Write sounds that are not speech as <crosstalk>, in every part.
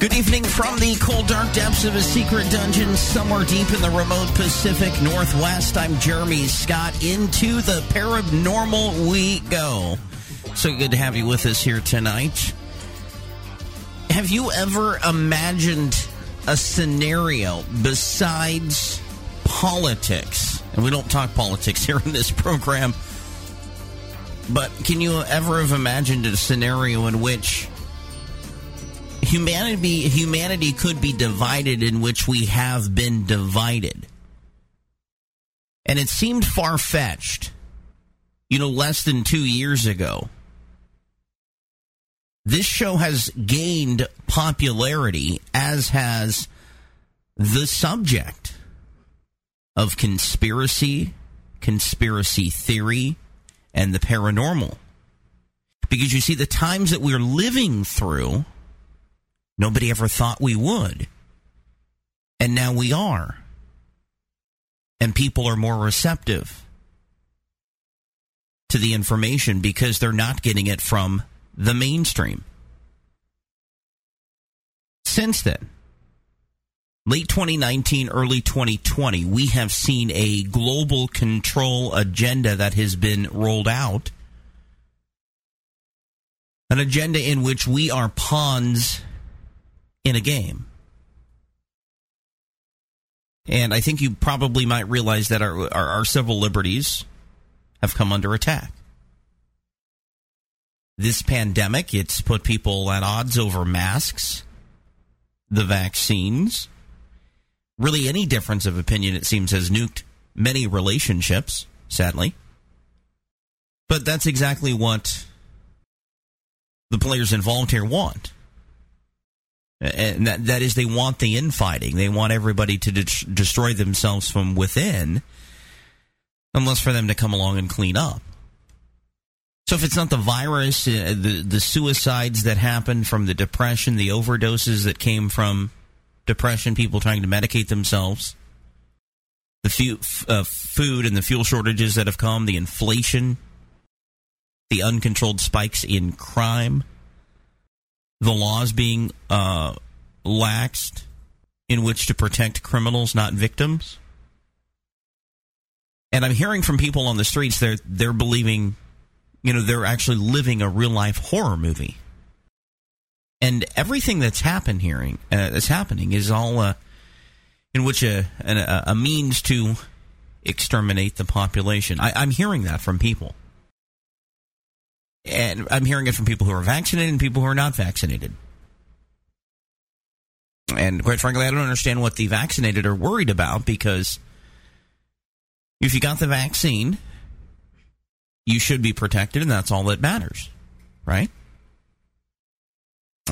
Good evening from the cold, dark depths of a secret dungeon somewhere deep in the remote Pacific Northwest. I'm Jeremy Scott. Into the paranormal we go. So good to have you with us here tonight. Have you ever imagined a scenario besides politics? And we don't talk politics <laughs> here in this program. But can you ever have imagined a scenario in which humanity humanity could be divided in which we have been divided. And it seemed far-fetched you know less than 2 years ago. This show has gained popularity as has the subject of conspiracy conspiracy theory and the paranormal. Because you see the times that we're living through Nobody ever thought we would. And now we are. And people are more receptive to the information because they're not getting it from the mainstream. Since then, late 2019, early 2020, we have seen a global control agenda that has been rolled out. An agenda in which we are pawns in a game. And I think you probably might realize that our, our, our, civil liberties have come under attack. This pandemic, it's put people at odds over masks, the vaccines. Really, any difference of opinion, it seems, has nuked many relationships, sadly. But that's exactly what the players involved here want and that, that is they want the infighting. They want everybody to de- destroy themselves from within, unless for them to come along and clean up. So if it's not the virus, uh, the the suicides that happened from the depression, the overdoses that came from depression, people trying to medicate themselves, the fu- uh, food and the fuel shortages that have come, the inflation, the uncontrolled spikes in crime the laws being uh, laxed in which to protect criminals, not victims. And I'm hearing from people on the streets they're they're believing, you know, they're actually living a real life horror movie. And everything that's happened hearing uh, that's happening is all uh, in which a, a, a means to exterminate the population. I, I'm hearing that from people and I'm hearing it from people who are vaccinated and people who are not vaccinated. And quite frankly, I don't understand what the vaccinated are worried about because if you got the vaccine, you should be protected, and that's all that matters, right?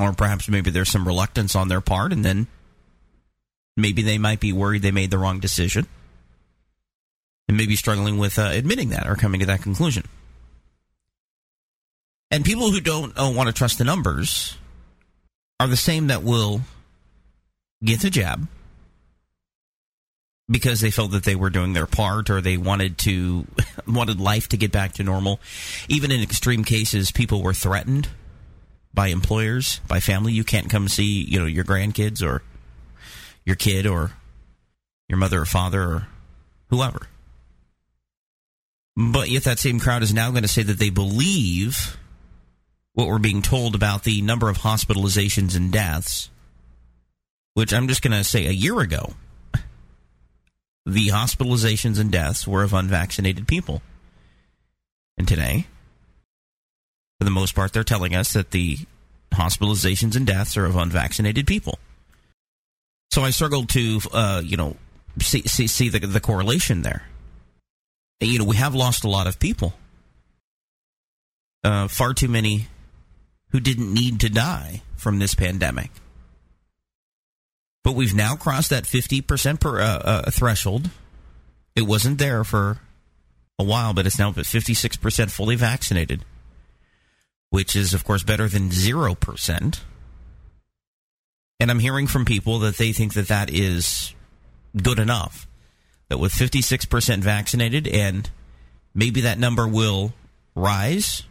Or perhaps maybe there's some reluctance on their part, and then maybe they might be worried they made the wrong decision. and maybe struggling with uh, admitting that or coming to that conclusion. And people who don't, uh, don't want to trust the numbers are the same that will get the jab because they felt that they were doing their part or they wanted to <laughs> wanted life to get back to normal. Even in extreme cases, people were threatened by employers, by family. You can't come see, you know, your grandkids or your kid or your mother or father or whoever. But yet that same crowd is now going to say that they believe what we're being told about the number of hospitalizations and deaths, which I'm just going to say a year ago, the hospitalizations and deaths were of unvaccinated people. And today, for the most part, they're telling us that the hospitalizations and deaths are of unvaccinated people. So I struggled to, uh, you know, see, see, see the, the correlation there. You know, we have lost a lot of people. Uh, far too many who didn't need to die from this pandemic. But we've now crossed that 50% per uh, uh, threshold. It wasn't there for a while, but it's now at 56% fully vaccinated, which is, of course, better than 0%. And I'm hearing from people that they think that that is good enough. That with 56% vaccinated, and maybe that number will rise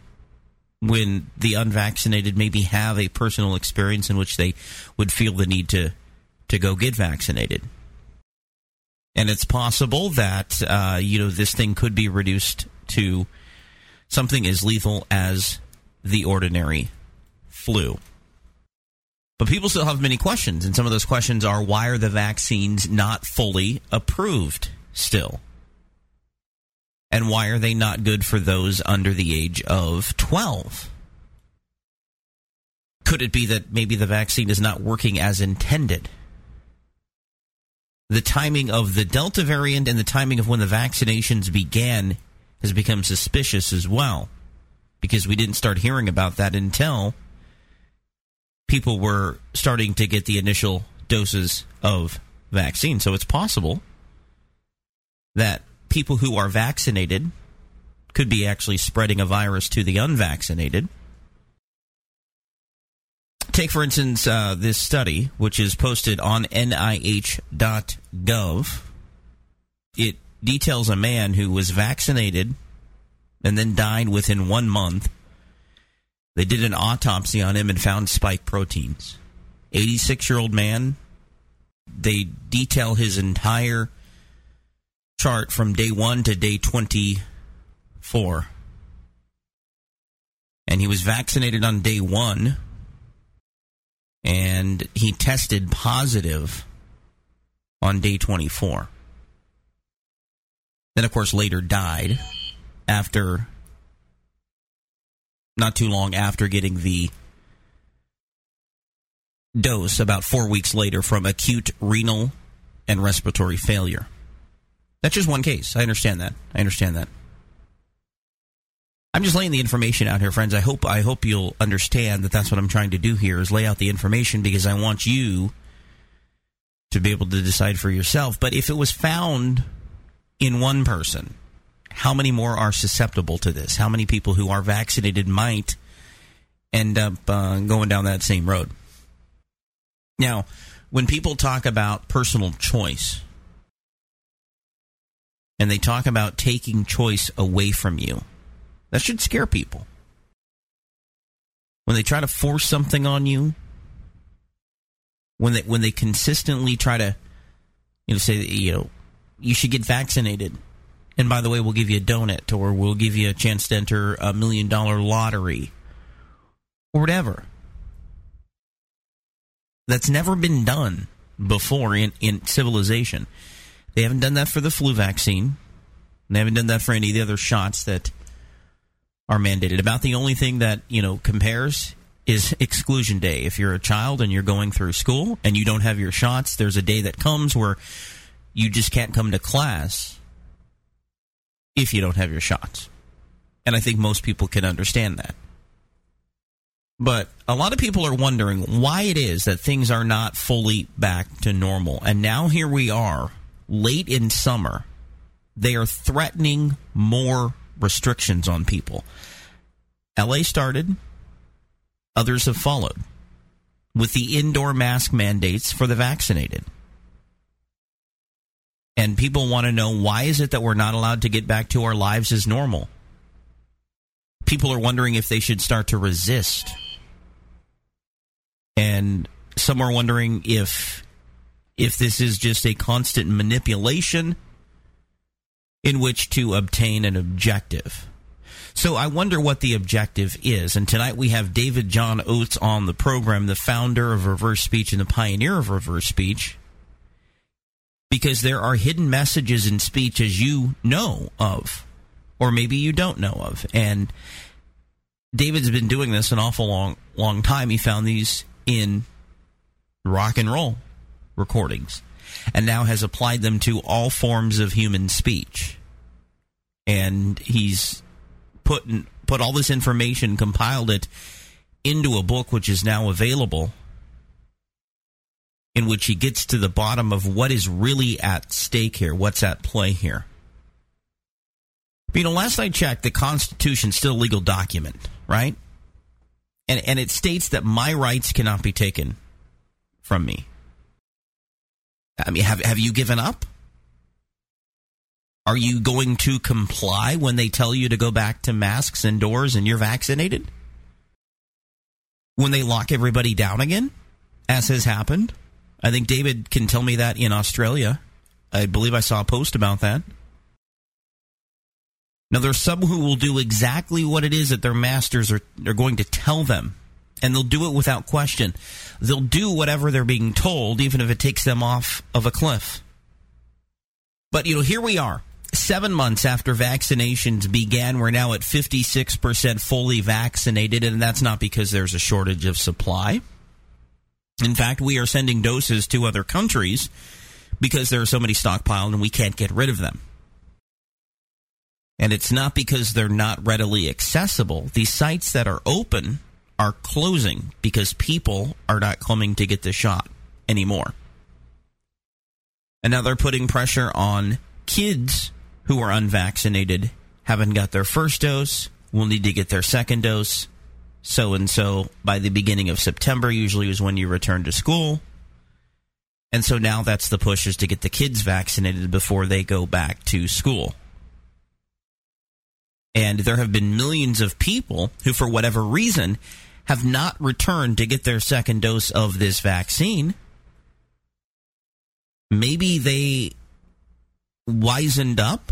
when the unvaccinated maybe have a personal experience in which they would feel the need to to go get vaccinated. And it's possible that uh, you know this thing could be reduced to something as lethal as the ordinary flu. But people still have many questions, and some of those questions are why are the vaccines not fully approved still? And why are they not good for those under the age of 12? Could it be that maybe the vaccine is not working as intended? the timing of the Delta variant and the timing of when the vaccinations began has become suspicious as well because we didn't start hearing about that until people were starting to get the initial doses of vaccine. So it's possible that people who are vaccinated could be actually spreading a virus to the unvaccinated. Take, for instance, uh, this study, which is posted on NIH.gov. It details a man who was vaccinated and then died within one month. They did an autopsy on him and found spike proteins. 86 year old man. They detail his entire chart from day one to day 24. And he was vaccinated on day one and he tested positive on day 24. Then, of course, later died after not too long after getting the dose, about four weeks later, from acute renal and respiratory failure. That's just one case. I understand that. I understand that. I'm just laying the information out here, friends. I hope I hope you'll understand that that's what I'm trying to do here is lay out the information because I want you to be able to decide for yourself. But if it was found in one person, how many more are susceptible to this? How many people who are vaccinated might end up uh, going down that same road? Now, when people talk about personal choice and they talk about taking choice away from you, that should scare people. When they try to force something on you, when they when they consistently try to you know say you know you should get vaccinated. And by the way, we'll give you a donut or we'll give you a chance to enter a million dollar lottery or whatever. That's never been done before in, in civilization. They haven't done that for the flu vaccine. They haven't done that for any of the other shots that are mandated. About the only thing that, you know, compares is exclusion day. If you're a child and you're going through school and you don't have your shots, there's a day that comes where you just can't come to class if you don't have your shots. And I think most people can understand that. But a lot of people are wondering why it is that things are not fully back to normal. And now here we are, late in summer, they are threatening more restrictions on people. LA started, others have followed with the indoor mask mandates for the vaccinated. And people want to know why is it that we're not allowed to get back to our lives as normal? People are wondering if they should start to resist. And some are wondering if if this is just a constant manipulation in which to obtain an objective. So I wonder what the objective is. And tonight we have David John Oates on the program, the founder of reverse speech and the pioneer of reverse speech. Because there are hidden messages in speech as you know of, or maybe you don't know of. And David's been doing this an awful long, long time. He found these in rock and roll recordings and now has applied them to all forms of human speech. And he's put put all this information, compiled it into a book which is now available in which he gets to the bottom of what is really at stake here, what's at play here. You know, last I checked, the Constitution's still a legal document, right? And and it states that my rights cannot be taken from me. I mean, have have you given up? Are you going to comply when they tell you to go back to masks indoors and you're vaccinated? When they lock everybody down again, as has happened? I think David can tell me that in Australia. I believe I saw a post about that. Now, there's some who will do exactly what it is that their masters are, are going to tell them, and they'll do it without question. They'll do whatever they're being told, even if it takes them off of a cliff. But, you know, here we are. Seven months after vaccinations began, we're now at 56% fully vaccinated, and that's not because there's a shortage of supply. In fact, we are sending doses to other countries because there are so many stockpiled and we can't get rid of them. And it's not because they're not readily accessible. These sites that are open are closing because people are not coming to get the shot anymore. And now they're putting pressure on kids who are unvaccinated, haven't got their first dose, will need to get their second dose. So and so by the beginning of September, usually is when you return to school. And so now that's the push is to get the kids vaccinated before they go back to school. And there have been millions of people who, for whatever reason, have not returned to get their second dose of this vaccine. Maybe they wizened up.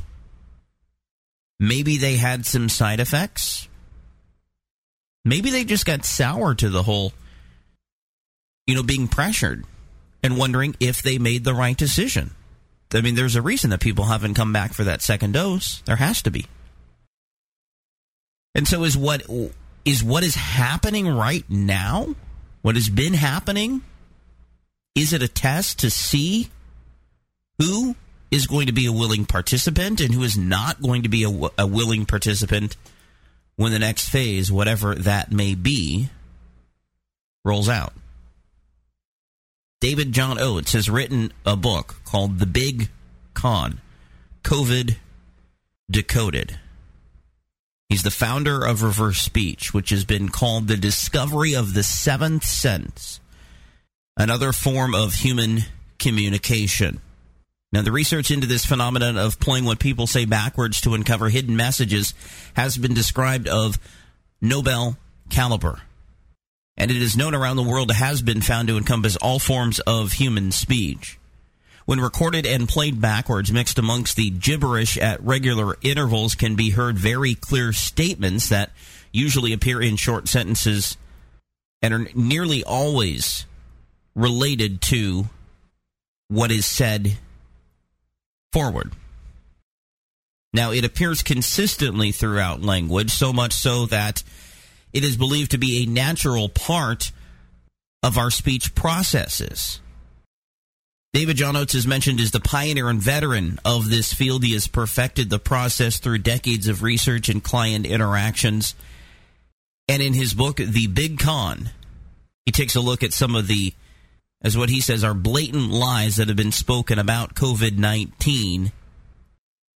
Maybe they had some side effects. Maybe they just got sour to the whole, you know, being pressured and wondering if they made the right decision. I mean, there's a reason that people haven't come back for that second dose. There has to be. And so is what is what is happening right now? What has been happening? Is it a test to see who is going to be a willing participant and who is not going to be a, a willing participant when the next phase, whatever that may be, rolls out? David John Oates has written a book called The Big Con COVID Decoded. He's the founder of reverse speech, which has been called the discovery of the seventh sense, another form of human communication. Now, the research into this phenomenon of playing what people say backwards to uncover hidden messages has been described of Nobel caliber. And it is known around the world has been found to encompass all forms of human speech when recorded and played backwards, mixed amongst the gibberish at regular intervals, can be heard very clear statements that usually appear in short sentences and are nearly always related to what is said forward. Now, it appears consistently throughout language, so much so that it is believed to be a natural part of our speech processes. David John Oates is mentioned as the pioneer and veteran of this field. He has perfected the process through decades of research and client interactions. And in his book, The Big Con, he takes a look at some of the, as what he says, are blatant lies that have been spoken about COVID 19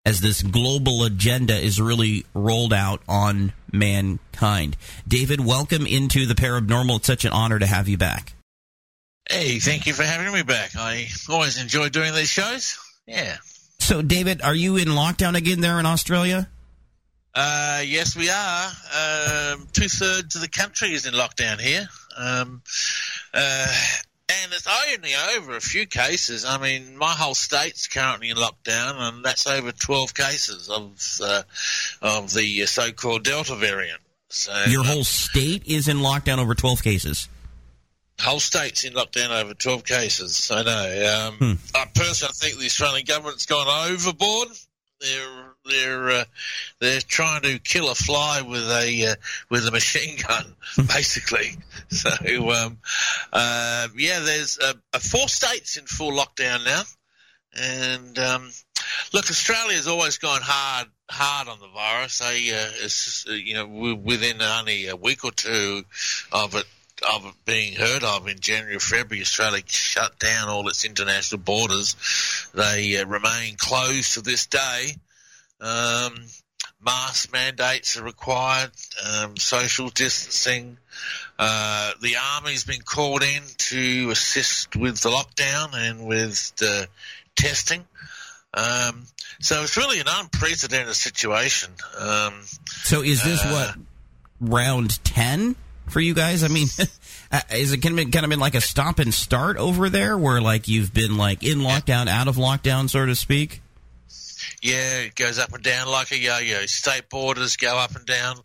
as this global agenda is really rolled out on mankind. David, welcome into the Paranormal. It's such an honor to have you back. Hey, thank you for having me back. I always enjoy doing these shows. Yeah. So, David, are you in lockdown again there in Australia? Uh, yes, we are. Um, Two thirds of the country is in lockdown here. Um, uh, and it's only over a few cases. I mean, my whole state's currently in lockdown, and that's over 12 cases of uh, of the so-called Delta variant. So Your whole state is in lockdown over 12 cases. Whole state's in lockdown over 12 cases. I know. Um, I personally think the Australian government's gone overboard. They're they're uh, they're trying to kill a fly with a uh, with a machine gun, basically. <laughs> so um, uh, yeah, there's uh, uh, four states in full lockdown now, and um, look, Australia's always gone hard hard on the virus. They, uh, uh, you know, within only a week or two of it of being heard of in January February, Australia shut down all its international borders. They uh, remain closed to this day. Um, mask mandates are required, um, social distancing. Uh, the army's been called in to assist with the lockdown and with the testing. Um, so it's really an unprecedented situation. Um, So, is this Uh, what round 10 for you guys? I mean, <laughs> uh, is it kind of, kind of been like a stop and start over there where like you've been like in lockdown, out of lockdown, so to speak? Yeah, it goes up and down like a yo-yo. State borders go up and down.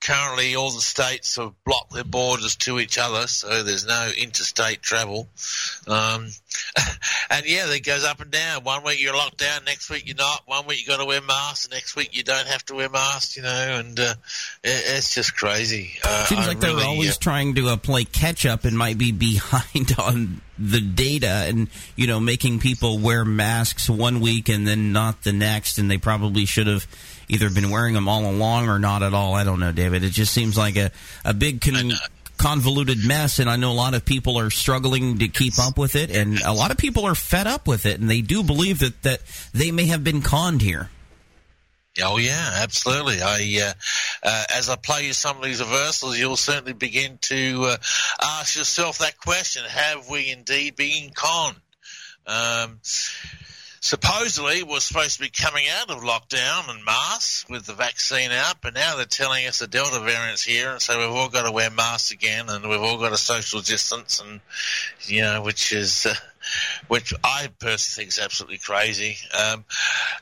Currently, all the states have blocked their borders to each other, so there's no interstate travel. Um, <laughs> and yeah, it goes up and down. One week you're locked down, next week you're not. One week you got to wear masks, next week you don't have to wear masks. You know, and uh, it, it's just crazy. Uh, Seems I like they're really, always uh, trying to uh, play catch up and might be behind <laughs> on the data and you know making people wear masks one week and then not the next, and they probably should have either been wearing them all along or not at all. I don't know, David. It just seems like a a big. Con- convoluted mess and I know a lot of people are struggling to keep up with it and a lot of people are fed up with it and they do believe that that they may have been conned here. Oh yeah, absolutely. I uh, uh, as I play you some of these reversals, you'll certainly begin to uh, ask yourself that question: Have we indeed been conned? Um, supposedly, we're supposed to be coming out of lockdown and masks with the vaccine out, but now they're telling us the Delta variant's here, and so we've all got to wear masks again, and we've all got to social distance, and you know, which is. Uh, which I personally think is absolutely crazy. Um,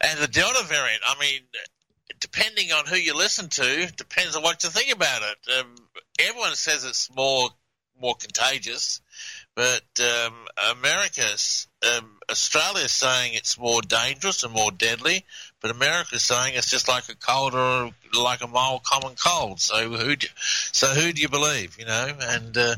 and the Delta variant, I mean, depending on who you listen to, depends on what you think about it. Um, everyone says it's more more contagious, but um, America's um, Australia's saying it's more dangerous and more deadly, but America's saying it's just like a cold or like a mild common cold. So who do, so who do you believe? You know, and uh,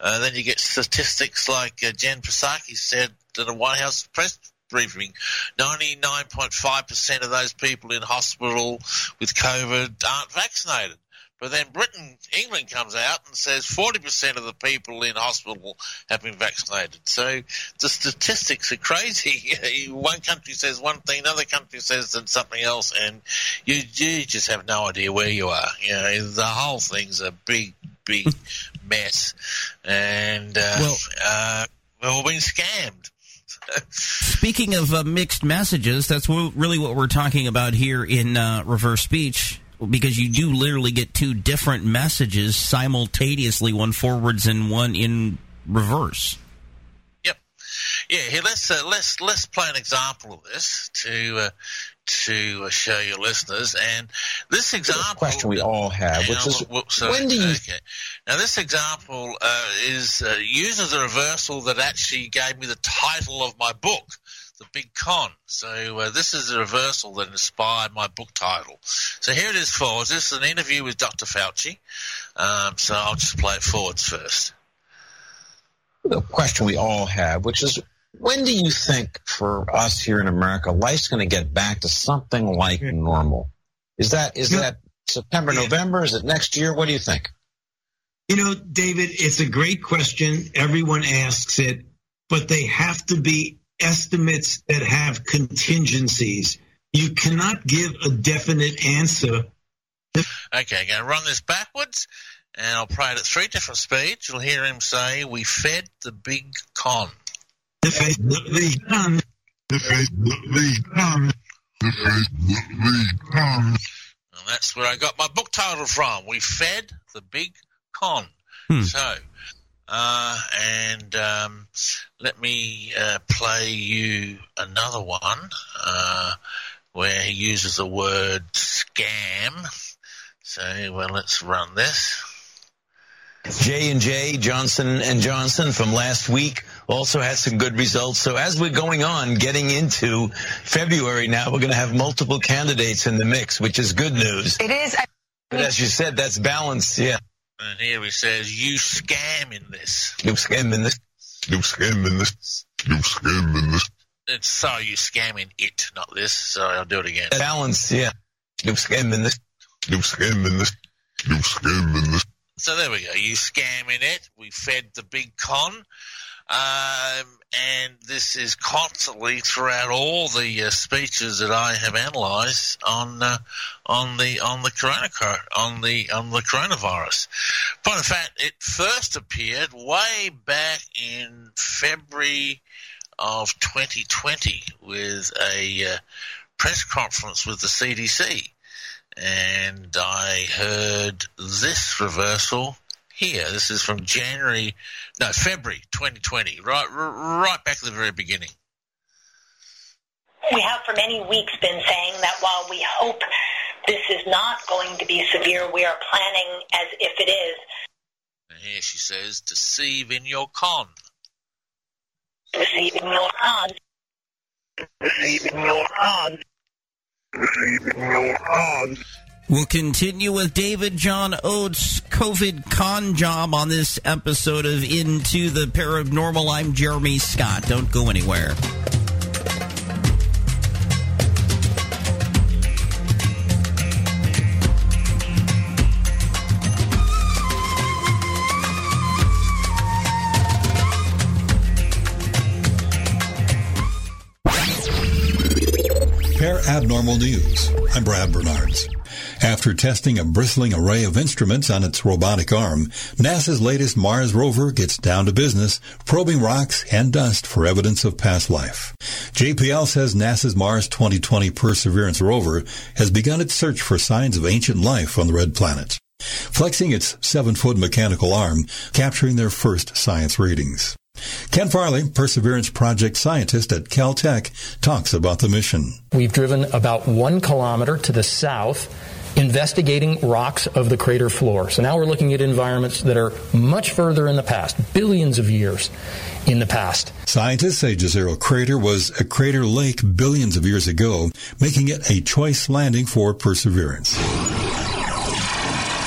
uh, then you get statistics like uh, Jen Psaki said at a White House press briefing 99.5% of those people in hospital with COVID aren't vaccinated. But then Britain, England comes out and says 40% of the people in hospital have been vaccinated. So the statistics are crazy. <laughs> one country says one thing, another country says something else, and you, you just have no idea where you are. You know, the whole thing's a big, big <laughs> mess. And, uh, Well- uh, we've all been scammed. <laughs> Speaking of uh, mixed messages, that's really what we're talking about here in uh, reverse speech, because you do literally get two different messages simultaneously, one forwards and one in reverse. Yep. Yeah. Here, let's uh, let's let's play an example of this to uh, to uh, show your listeners. And this example question we all have, which is w- w- sorry, when do you Okay. Now, this example uh, is uh, uses a reversal that actually gave me the title of my book. The Big Con. So uh, this is a reversal that inspired my book title. So here it is forwards. This is an interview with Dr. Fauci. Um, so I'll just play it forwards first. the question we all have, which is when do you think for us here in America, life's going to get back to something like normal? Is that is Yeah. that September, Yeah. November? Is it next year? What do you think? You know, David, it's a great question. Everyone asks it, but they have to be estimates that have contingencies. You cannot give a definite answer. Okay, I'm going to run this backwards, and I'll play it at three different speeds. You'll hear him say, "We fed the big con." The face, the big con. The face, the big con. The face, the big con. And that's where I got my book title from. We fed the big con. Hmm. So, uh, and um, let me uh, play you another one uh, where he uses the word scam. So, well, let's run this. J and J Johnson and Johnson from last week also had some good results. So as we're going on, getting into February now, we're going to have multiple candidates in the mix, which is good news. It is. But as you said, that's balanced. Yeah, And here he says, "You scamming this." you scamming this. You scamming this. You scamming this. It's sorry, you scamming it, not this. Sorry, I'll do it again. Balance. Yeah, you scamming this. You scamming this. You scamming this. So there we go. You scamming it. We fed the big con. Um, and this is constantly throughout all the uh, speeches that I have analysed on uh, on the on the corona on the on the coronavirus. Point of fact, it first appeared way back in February of 2020 with a uh, press conference with the CDC and I heard this reversal here. This is from January, no, February 2020, right, r- right back to the very beginning. We have for many weeks been saying that while we hope this is not going to be severe, we are planning as if it is. And here she says, deceive in your con. Deceiving your con. Deceiving your con. Deceiving your odds. We'll continue with David John Oates' COVID con job on this episode of Into the Paranormal. I'm Jeremy Scott. Don't go anywhere. Abnormal News. I'm Brad Bernards. After testing a bristling array of instruments on its robotic arm, NASA's latest Mars rover gets down to business, probing rocks and dust for evidence of past life. JPL says NASA's Mars 2020 Perseverance rover has begun its search for signs of ancient life on the red planet, flexing its seven-foot mechanical arm, capturing their first science readings. Ken Farley, Perseverance Project scientist at Caltech, talks about the mission. We've driven about one kilometer to the south investigating rocks of the crater floor. So now we're looking at environments that are much further in the past, billions of years in the past. Scientists say Jezero Crater was a crater lake billions of years ago, making it a choice landing for Perseverance.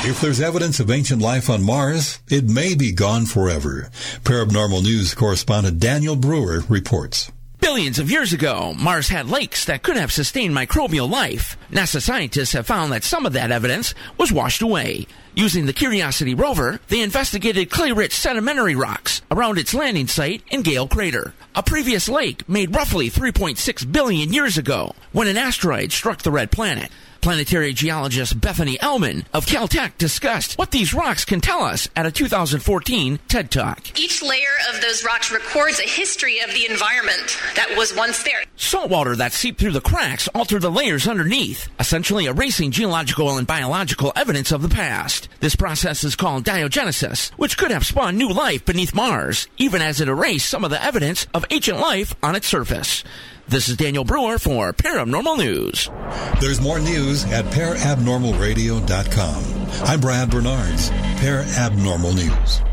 If there's evidence of ancient life on Mars, it may be gone forever. Paranormal News correspondent Daniel Brewer reports. Billions of years ago, Mars had lakes that could have sustained microbial life. NASA scientists have found that some of that evidence was washed away. Using the Curiosity rover, they investigated clay-rich sedimentary rocks around its landing site in Gale Crater, a previous lake made roughly 3.6 billion years ago when an asteroid struck the red planet. Planetary geologist Bethany Ehlmann of Caltech discussed what these rocks can tell us at a 2014 TED Talk. Each layer of those rocks records a history of the environment that was once there. Saltwater that seeped through the cracks altered the layers underneath, essentially erasing geological and biological evidence of the past. This process is called diagenesis, which could have spawned new life beneath Mars, even as it erased some of the evidence of ancient life on its surface. This is Daniel Brewer for Paranormal News. There's more news at parabnormalradio.com. I'm Brad Bernards, Parabnormal News.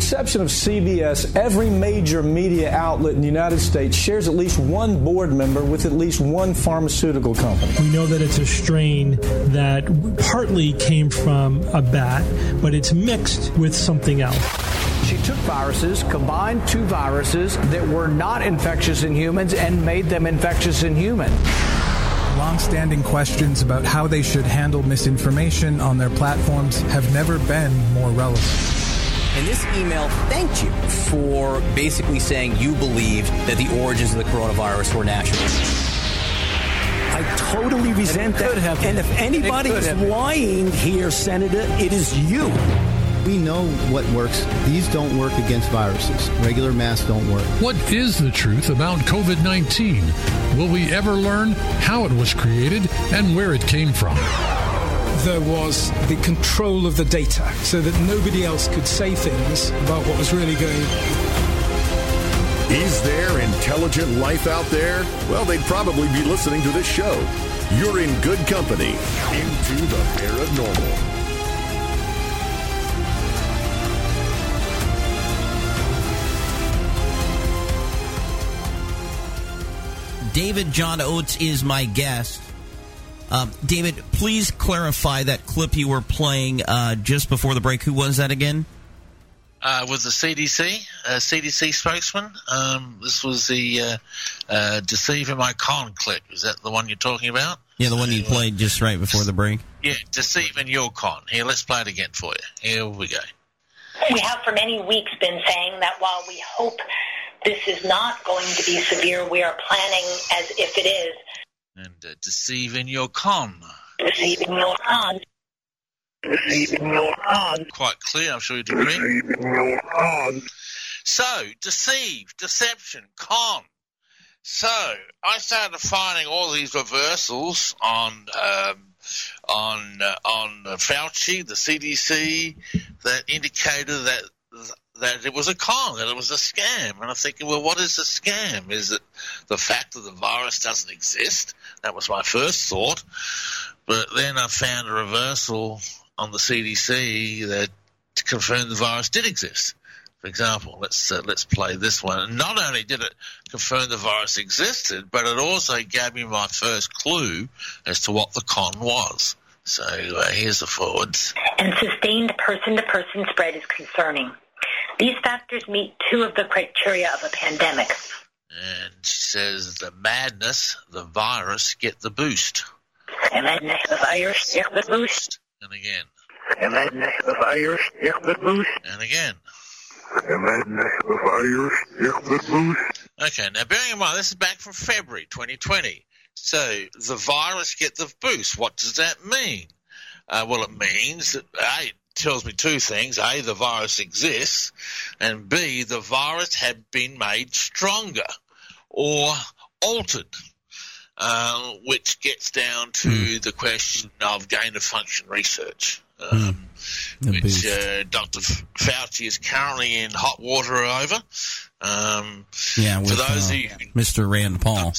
Exception of CBS, every major media outlet in the United States shares at least one board member with at least one pharmaceutical company. We know that it's a strain that partly came from a bat, but it's mixed with something else. She took viruses, combined two viruses that were not infectious in humans, and made them infectious in humans. Long-standing questions about how they should handle misinformation on their platforms have never been more relevant. And this email thanked you for basically saying you believed that the origins of the coronavirus were natural. I totally resent that. And if anybody is lying here, Senator, it is you. We know what works. These don't work against viruses. Regular masks don't work. What is the truth about COVID 19? Will we ever learn how it was created and where it came from? There was the control of the data so that nobody else could say things about what was really going on. Is there intelligent life out there? Well, they'd probably be listening to this show. You're in good company. Into the paranormal. David John Oates is my guest. Um, David, please clarify that clip you were playing uh, just before the break. Who was that again? Uh, was the CDC, uh, CDC spokesman. Um, this was the uh, uh, Deceiving My Con clip. Is that the one you're talking about? Yeah, the one you played just right before the break. Yeah, Deceiving Your Con. Here, let's play it again for you. Here we go. We have for many weeks been saying that while we hope this is not going to be severe, we are planning as if it is. And uh, Deceiving Your Con. Deceiving your con. Deceiving your con. Quite clear, I'm sure you'd agree. Deceiving your con. So, deceive, deception, con. So, I started finding all these reversals on um, on uh, on Fauci, the CDC, that indicated that that it was a con, that it was a scam. And I'm thinking, well, what is a scam? Is it the fact that the virus doesn't exist? That was my first thought. But then I found a reversal on the CDC that confirmed the virus did exist. For example, let's uh, let's play this one. Not only did it confirm the virus existed, but it also gave me my first clue as to what the con was. So uh, here's the forwards. And sustained person-to-person spread is concerning. These factors meet two of the criteria of a pandemic. And she says the madness, the virus, get the boost. The madness, the virus, get the boost. And again. The madness, the virus, get the boost. And again. The madness, the virus, get the boost. Okay, now bearing in mind this is back from February 2020. So the virus get the boost. What does that mean? Uh, well, it means that A, it tells me two things. A, the virus exists, and B, the virus had been made stronger or altered. Uh, which gets down to the question of gain of function research, um, which uh, Dr. Fauci is currently in hot water over. Um, Yeah, for those uh, of you Mr. Rand Paul.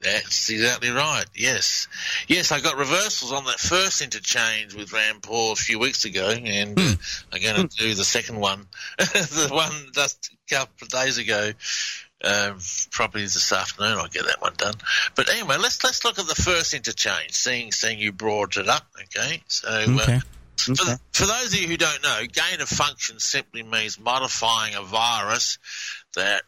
That's exactly right. Yes, yes, I got reversals on that first interchange with Rand Paul a few weeks ago, and uh, I'm going to do the second one, <laughs> the one just a couple of days ago. Um, probably this afternoon I'll get that one done. But anyway, let's let's look at the first interchange. Seeing seeing you brought it up, okay? So uh, Okay. for, for those of you who don't know, gain of function simply means modifying a virus that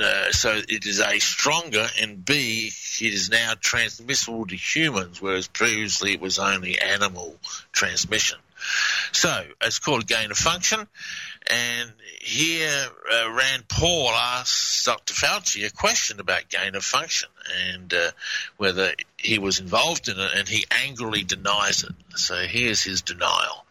uh, so it is a stronger and B it is now transmissible to humans, whereas previously it was only animal transmission. So it's called gain of function, and here uh, Rand Paul asks Dr. Fauci a question about gain of function and uh, whether he was involved in it, and he angrily denies it. So here's his denial.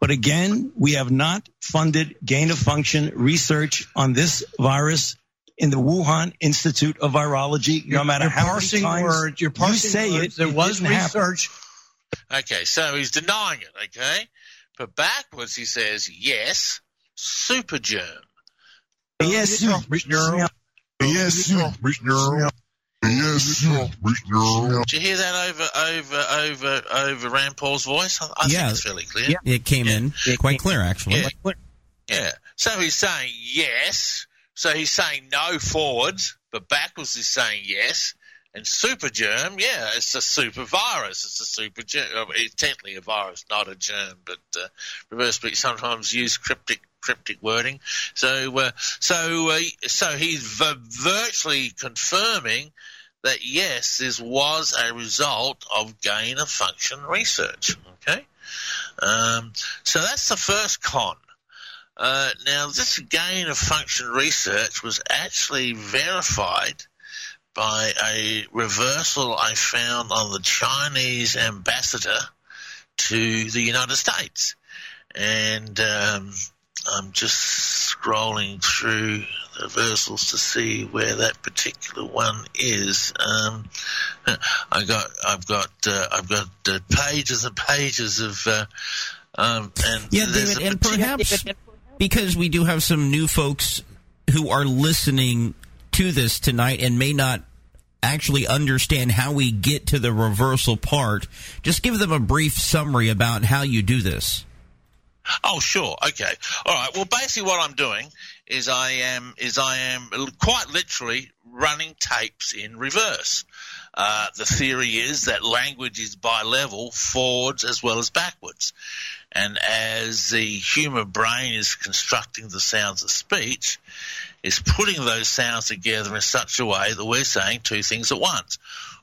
But again, we have not funded gain of function research on this virus in the Wuhan Institute of Virology. no matter you're how many parsing times words. You're you parsing say words. it, There it was didn't happen. research. Okay, so he's denying it, okay? But backwards he says, yes, super germ. Yes, super germ. Yes, Mr. Yes, Did you hear that over over over over Rand Paul's voice? I, I Yeah. think it's fairly clear. It came in quite clear, actually. Yeah. Yeah. So he's saying yes. So he's saying no forwards, but backwards is saying yes. And super germ, yeah, it's a super virus. It's a super germ. I mean, It's technically a virus, not a germ, but uh, reverse speech sometimes use cryptic cryptic wording. So uh, so uh, so he's v- virtually confirming that yes, this was a result of gain of function research. Okay. Um, so that's the first con. Uh, now, this gain of function research was actually verified by a reversal I found on the Chinese ambassador to the United States. And um, I'm just scrolling through reversals to see where that particular one is. Um, I got, I've got, uh, I've got uh, pages and pages of, uh, um, and Yeah, David, and perhaps because we do have some new folks who are listening to this tonight and may not actually understand how we get to the reversal part, just give them a brief summary about how you do this. Oh, sure. Okay. All right. Well, basically, what I'm doing is I am is I am quite literally running tapes in reverse. Uh, the theory is that language is bi-level, forwards as well as backwards. And as the human brain is constructing the sounds of speech, is putting those sounds together in such a way that we're saying two things at once.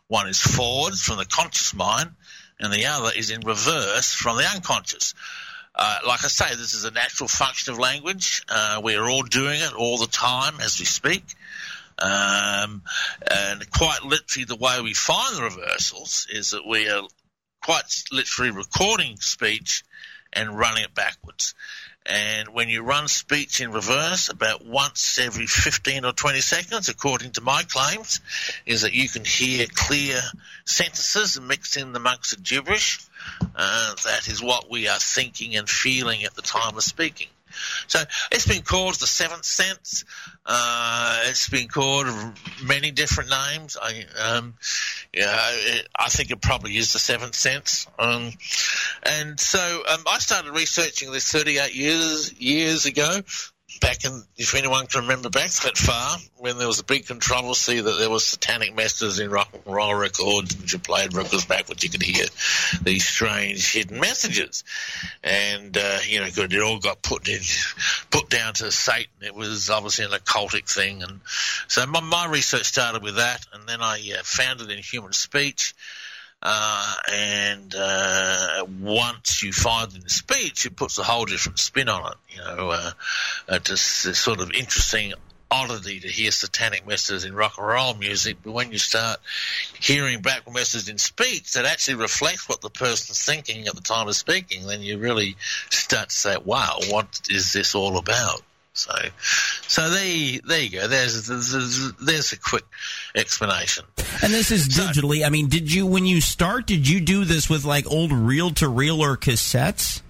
One is forwards from the conscious mind, and the other is in reverse from the unconscious. Uh, like I say, this is a natural function of language. Uh, we are all doing it all the time as we speak. Um, and quite literally, the way we find the reversals is that we are quite literally recording speech and running it backwards. And when you run speech in reverse about once every 15 or 20 seconds, according to my claims, is that you can hear clear sentences mixed in amongst the gibberish. Uh, that is what we are thinking and feeling at the time of speaking. So it's been called the seventh sense. Uh, it's been called many different names. I, um, yeah, it, I think it probably is the seventh sense. Um, and so um, I started researching this 38 years years ago. Back in, if anyone can remember back that far, when there was a big controversy that there was satanic messages in rock and roll records, and you played records backwards, you could hear these strange hidden messages, and uh, you know, it all got put in, put down to Satan. It was obviously an occultic thing, and so my, my research started with that, and then I uh, found it in human speech. Uh, and uh, once you find it in speech, it puts a whole different spin on it. You know, uh, uh, just this sort of interesting oddity to hear satanic messages in rock and roll music, but when you start hearing back messages in speech that actually reflects what the person's thinking at the time of speaking, then you really start to say, "Wow, what is this all about?" So, so there, you, there you go. There's, there's there's a quick explanation. And this is digitally. I mean, did you when you start? Did you do this with like old reel to reel or cassettes?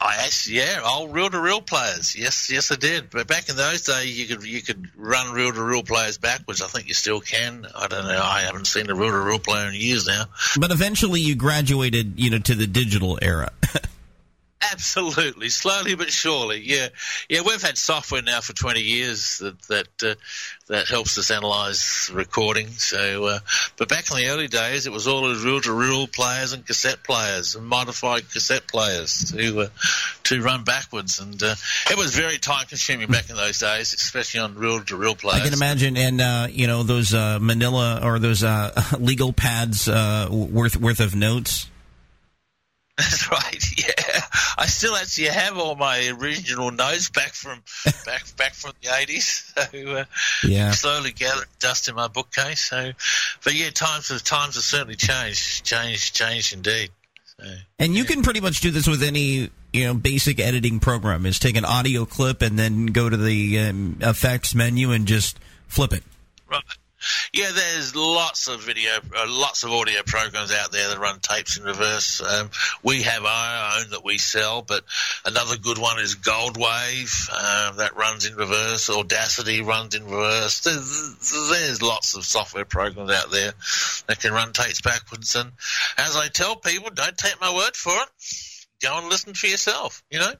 I actually, yeah, old reel to reel players. Yes, yes, I did. But back in those days, you could you could run reel to reel players backwards. I think you still can. I don't know. I haven't seen a reel to reel player in years now. But eventually, you graduated, you know, to the digital era. <laughs> Absolutely, slowly but surely. Yeah, yeah. We've had software now for twenty years that that uh, that helps us analyze recording. So, uh, but back in the early days, it was all those reel-to-reel players and cassette players and modified cassette players to uh, to run backwards, and uh, it was very time-consuming back in those days, especially on reel-to-reel players. I can imagine, and uh, you know those uh, Manila or those uh, <laughs> legal pads uh, worth worth of notes. That's <laughs> right. Yeah, I still actually have all my original notes back from <laughs> back back from the eighties. <laughs> So uh, Yeah. slowly gathered dust in my bookcase. So, but yeah, times have times have certainly changed, changed, changed indeed. So, And you can pretty much do this with any you know basic editing program. Is take an audio clip and then go to the um, effects menu and just flip it. right. Yeah, there's lots of video, uh, lots of audio programs out there that run tapes in reverse. Um, we have our own that we sell, but another good one is Goldwave um, that runs in reverse. Audacity runs in reverse. There's, there's lots of software programs out there that can run tapes backwards. And as I tell people, don't take my word for it. Go and listen for yourself. You know,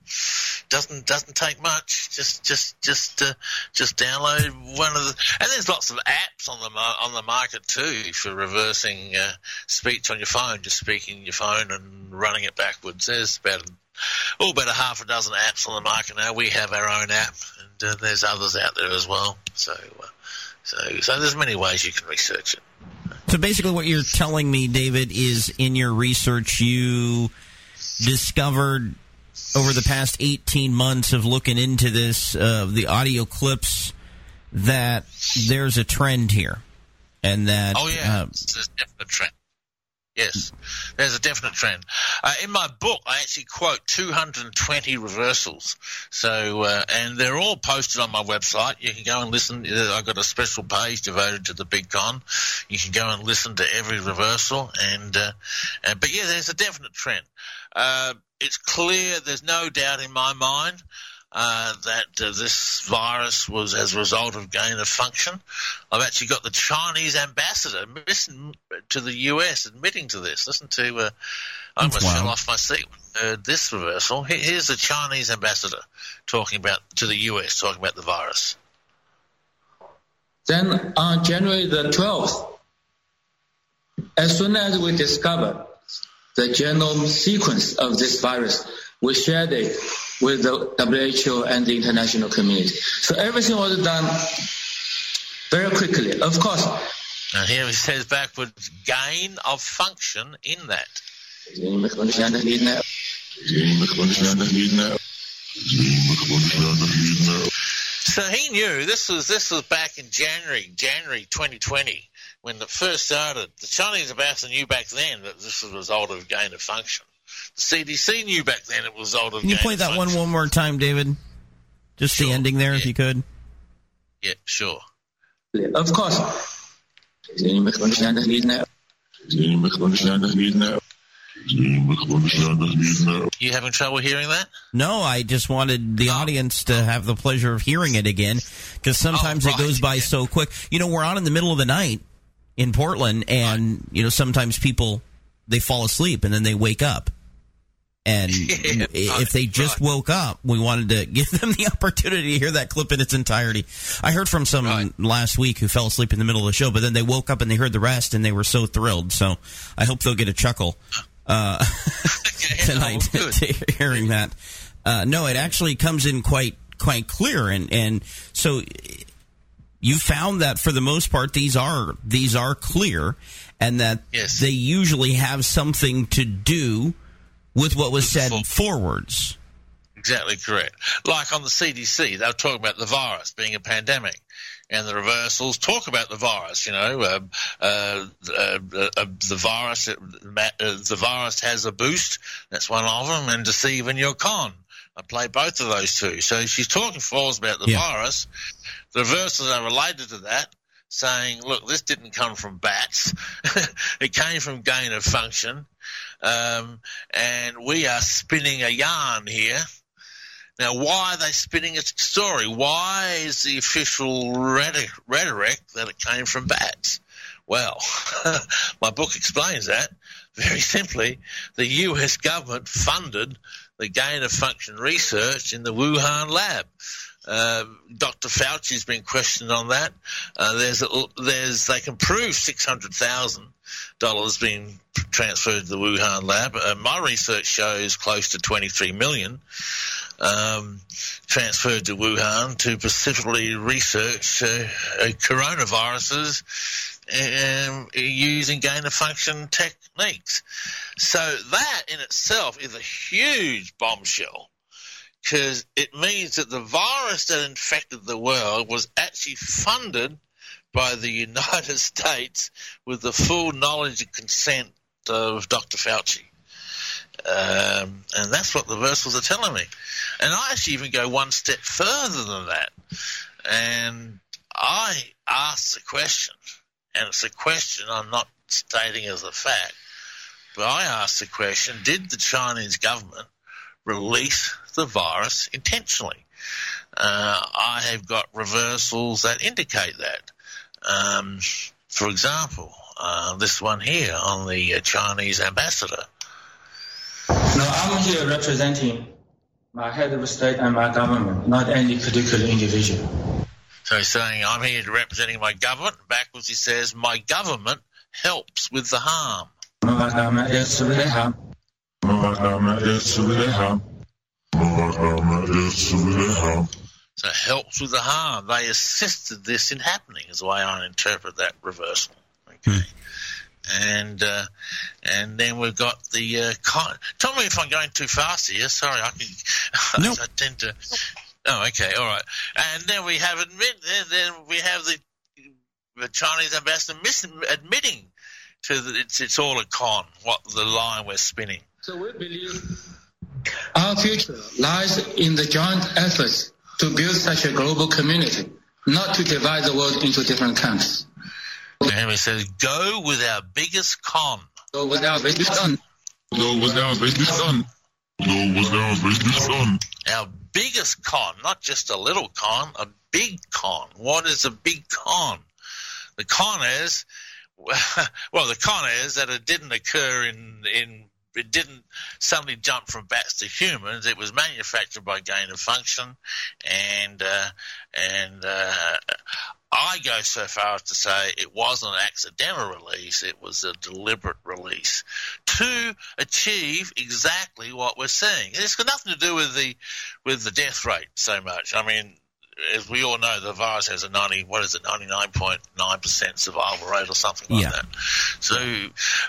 doesn't doesn't take much. Just just just uh, just download one of the. And there's lots of apps on the on the market too for reversing uh, speech on your phone. Just speaking your phone and running it backwards. There's about oh about a half a dozen apps on the market now. We have our own app, and uh, there's others out there as well. So uh, so so there's many ways you can research it. So basically, what you're telling me, David, is in your research you discovered over the past 18 months of looking into this, uh, the audio clips, that there's a trend here. And that. Oh yeah, uh, there's a definite trend. Yes, there's a definite trend. Uh, in my book, I actually quote 220 reversals. So, uh, and they're all posted on my website. You can go and listen. Uh, I've got a special page devoted to the Big Con. You can go and listen to every reversal. And, uh, and but yeah, there's a definite trend. Uh, it's clear. There's no doubt in my mind uh, that uh, this virus was as a result of gain of function. I've actually got the Chinese ambassador listen to the US admitting to this. Listen to, uh, I almost Wow. fell off my seat. Uh, this reversal. Here's the Chinese ambassador talking about to the US, talking about the virus. Then on January the 12th, as soon as we discovered the genome sequence of this virus, we shared it with the WHO and the international community. So everything was done very quickly. Of course, And here he says backwards, gain of function in that. So he knew this was this was back in January, January 2020, when it first started. The Chinese ambassador knew back then that this was a result of gain of function. The CDC knew back then it was a result of can you gain play of that function. one one more time, David? Just the ending there, if you could. Yeah, sure. of course. You having trouble hearing that? No, I just wanted the oh. audience to have the pleasure of hearing it again because sometimes it oh, goes by so quick. You know, we're on in the middle of the night in Portland, and you know sometimes people they fall asleep and then they wake up. And <laughs> i- if they just woke up, we wanted to <laughs> give them the opportunity to hear that clip in its entirety. I heard from someone last week who fell asleep in the middle of the show, but then they woke up and they heard the rest, and they were so thrilled. So I hope they'll get a chuckle uh, <laughs> tonight to hearing that. Uh, no, it actually comes in quite quite clear, and and so you found that for the most part these are these are clear, and that they usually have something to do with what was said forwards. Exactly correct. Like on the CDC, they were talking about the virus being a pandemic. And the reversals talk about the virus, you know, uh, uh, uh, uh, the virus, uh, the virus has a boost. That's one of them, and deceiving your con. I play both of those two. So she's talking false about the virus. The reversals are related to that, saying, look, this didn't come from bats. <laughs> it came from gain of function. Um, and we are spinning a yarn here. Now, why are they spinning a story? Why is the official rhetoric that it came from bats? Well, <laughs> my book explains that very simply. The US government funded the gain of function research in the Wuhan lab. Uh, Dr. Fauci's been questioned on that. Uh, there's, there's, they can prove six hundred thousand dollars being transferred to the Wuhan lab. Uh, my research shows close to twenty three million um, transferred to Wuhan to specifically research uh, uh, coronaviruses um, using gain of function techniques. So that in itself is a huge bombshell because it means that the virus that infected the world was actually funded by the <laughs> United States with the full knowledge and consent of Dr. Fauci. Um, and that's what the reversals are telling me. And I actually even go one step further than that. And I ask the question, and it's a question I'm not stating as a fact, but I ask the question did the Chinese government release the virus intentionally? Uh, I have got reversals that indicate that. Um, for example, uh, this one here on the uh, Chinese ambassador. No, I'm here representing my head of state and my government, not any particular individual. So he's saying, I'm here representing my government. Backwards, he says, my government helps with the harm. My government is really harm. So helps with the harm. They assisted this in happening, is the way I interpret that reversal. Okay. and uh, and then we've got the uh, con- tell me if I'm going too fast here. Sorry, I can. <laughs> Nope. I tend to. Oh, okay, all right. And then we have admit. Then, then we have the the Chinese ambassador mis- admitting to that it's it's all a con. What the line we're spinning. So we believe our future lies in the joint efforts to build such a global community, not to divide the world into different camps. And he says, "Go with our biggest con." So with our biggest con. Go with our biggest con. Go with our biggest con. Our biggest con, not just a little con, a big con. What is a big con? The con is, <laughs> well, the con is that it didn't occur in in it didn't suddenly jump from bats to humans. It was manufactured by gain of function, and uh, and uh, I go so far as to say it wasn't an accidental release; it was a deliberate release to achieve exactly what we're seeing. It's got nothing to do with the with the death rate so much. I mean, as we all know, the virus has a ninety what is it, ninety nine point nine percent survival rate or something like Yeah. that. So,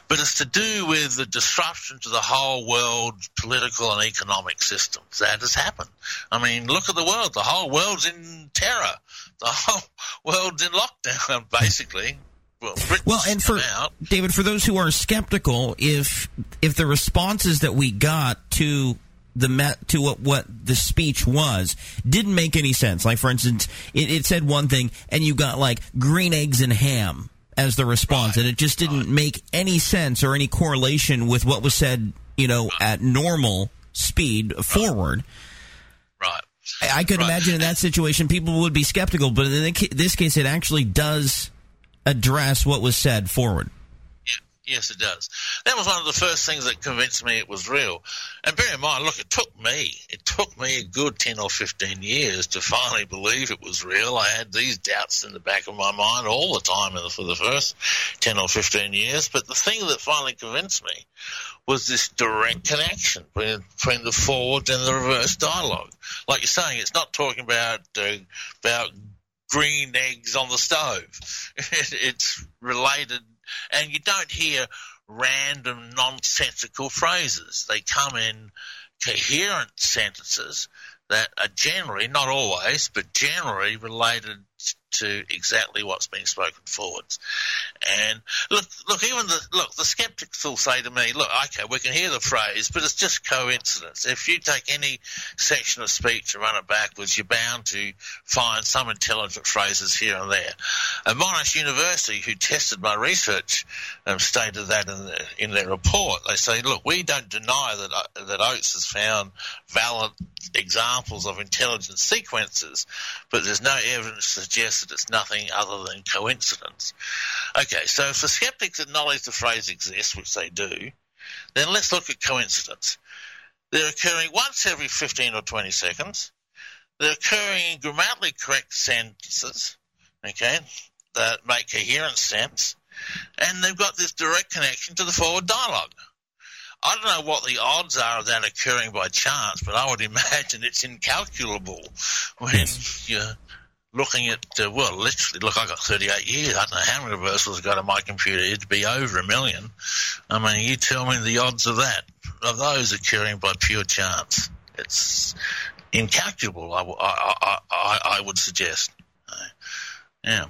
but it's to do with the disruption to the whole world political and economic systems that has happened. I mean, look at the world; the whole world's in terror. The whole <laughs> world's in lockdown, <laughs> basically. Well, Well, and for out. David, for those who are skeptical, if if the responses that we got to the met to what what the speech was didn't make any sense, like for instance, it, it said one thing, and you got like green eggs and ham as the response, and it just didn't make any sense or any correlation with what was said, you know, at normal speed forward. Right. I, I could imagine in that situation, people would be skeptical, but in the this case, it actually does address what was said forward. Yes, it does. That was one of the first things that convinced me it was real. And bear in mind, look, it took me, it took me a good 10 or 15 years to finally believe it was real. I had these doubts in the back of my mind all the time for the first 10 or 15 years. But the thing that finally convinced me was this direct connection between, between the forward and the reverse dialogue. Like you're saying, it's not talking about, uh, about green eggs on the stove. <laughs> it's related, and you don't hear random nonsensical phrases. They come in coherent sentences that are generally, not always, but generally related to exactly what's being spoken forwards. And look, look, even the look, the skeptics will say to me, "Look, okay, we can hear the phrase, but it's just coincidence. If you take any section of speech and run it backwards, you're bound to find some intelligent phrases here and there." And Monash University, who tested my research, um, stated that in, the, in their report. They say, "Look, we don't deny that uh, that Oates has found valid examples of intelligent sequences, but there's no evidence suggest that it's nothing other than coincidence." Okay, so if the skeptics acknowledge the phrase exists, which they do, then let's look at coincidence. They're occurring once every 15 or 20 seconds. They're occurring in grammatically correct sentences, okay, that make coherent sense, and they've got this direct connection to the forward dialogue. I don't know what the odds are of that occurring by chance, but I would <laughs> imagine it's incalculable when you're looking at, uh, well, literally, look, I got 38 years. I don't know how many reversals I got on my computer. It'd be over a million. I mean, you tell me the odds of that, of those occurring by pure chance. It's incalculable, I, I- I- I would suggest. Uh, Yeah.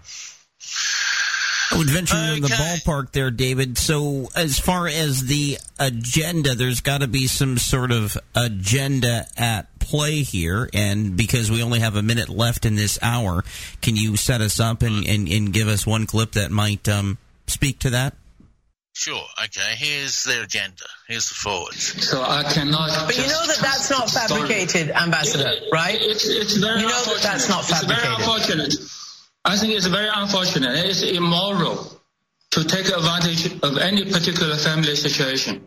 I would venture you're in the ballpark there, David. So, as far as the agenda, there's got to be some sort of agenda at play here. And because we only have a minute left in this hour, can you set us up and, and, and give us one clip that might um, speak to that? Sure. Okay. Here's their agenda. Here's the forwards. So I cannot. But you know that that's not fabricated, Ambassador, right? It's, it's very you know that that's not fabricated. It's very fabricated. unfortunate. I think it's very unfortunate. It's immoral to take advantage of any particular family situation.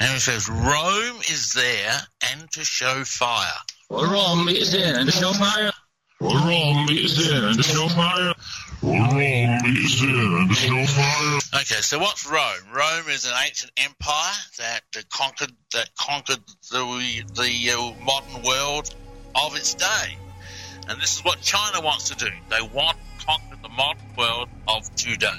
And it says Rome is there and to show fire. Rome is there and to show fire. Rome is there and show fire. Rome is there and show fire. Okay, so what's Rome? Rome is an ancient empire that uh, conquered that conquered the the uh, modern world of its day, and this is what China wants to do. They want to conquer the modern world of today.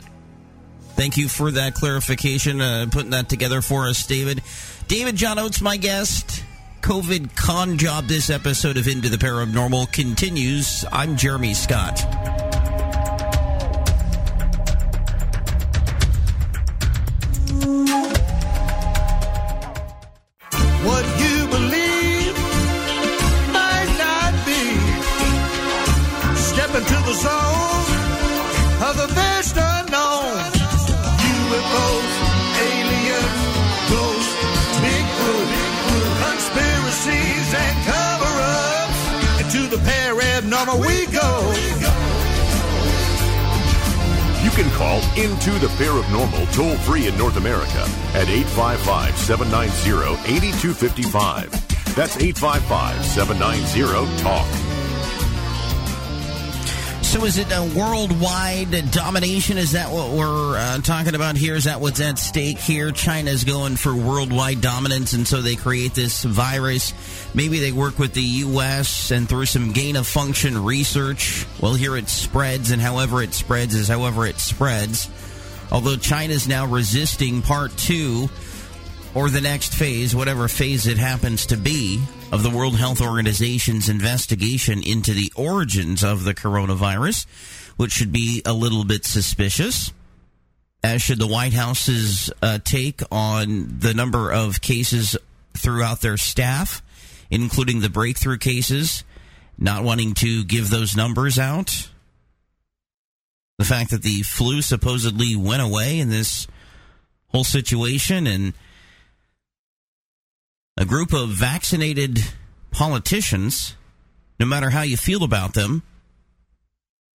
Thank you for that clarification, uh, putting that together for us, David. David John Oates, my guest. COVID con job. This episode of Into the Paranormal continues. I'm Jeremy Scott. We go. You can call Into the Paranormal toll free in North America at 855 790 8255. That's 855 790 TALK. So, is it a worldwide domination? Is that what we're uh, talking about here? Is that what's at stake here? China's going for worldwide dominance, and so they create this virus. Maybe they work with the U.S. and through some gain of function research, well, here it spreads, and however it spreads is however it spreads. Although China's now resisting part two or the next phase, whatever phase it happens to be, of the World Health Organization's investigation into the origins of the coronavirus, which should be a little bit suspicious. As should the White House's uh, take on the number of cases throughout their staff, including the breakthrough cases, not wanting to give those numbers out. The fact that the flu supposedly went away in this whole situation and a group of vaccinated politicians, no matter how you feel about them,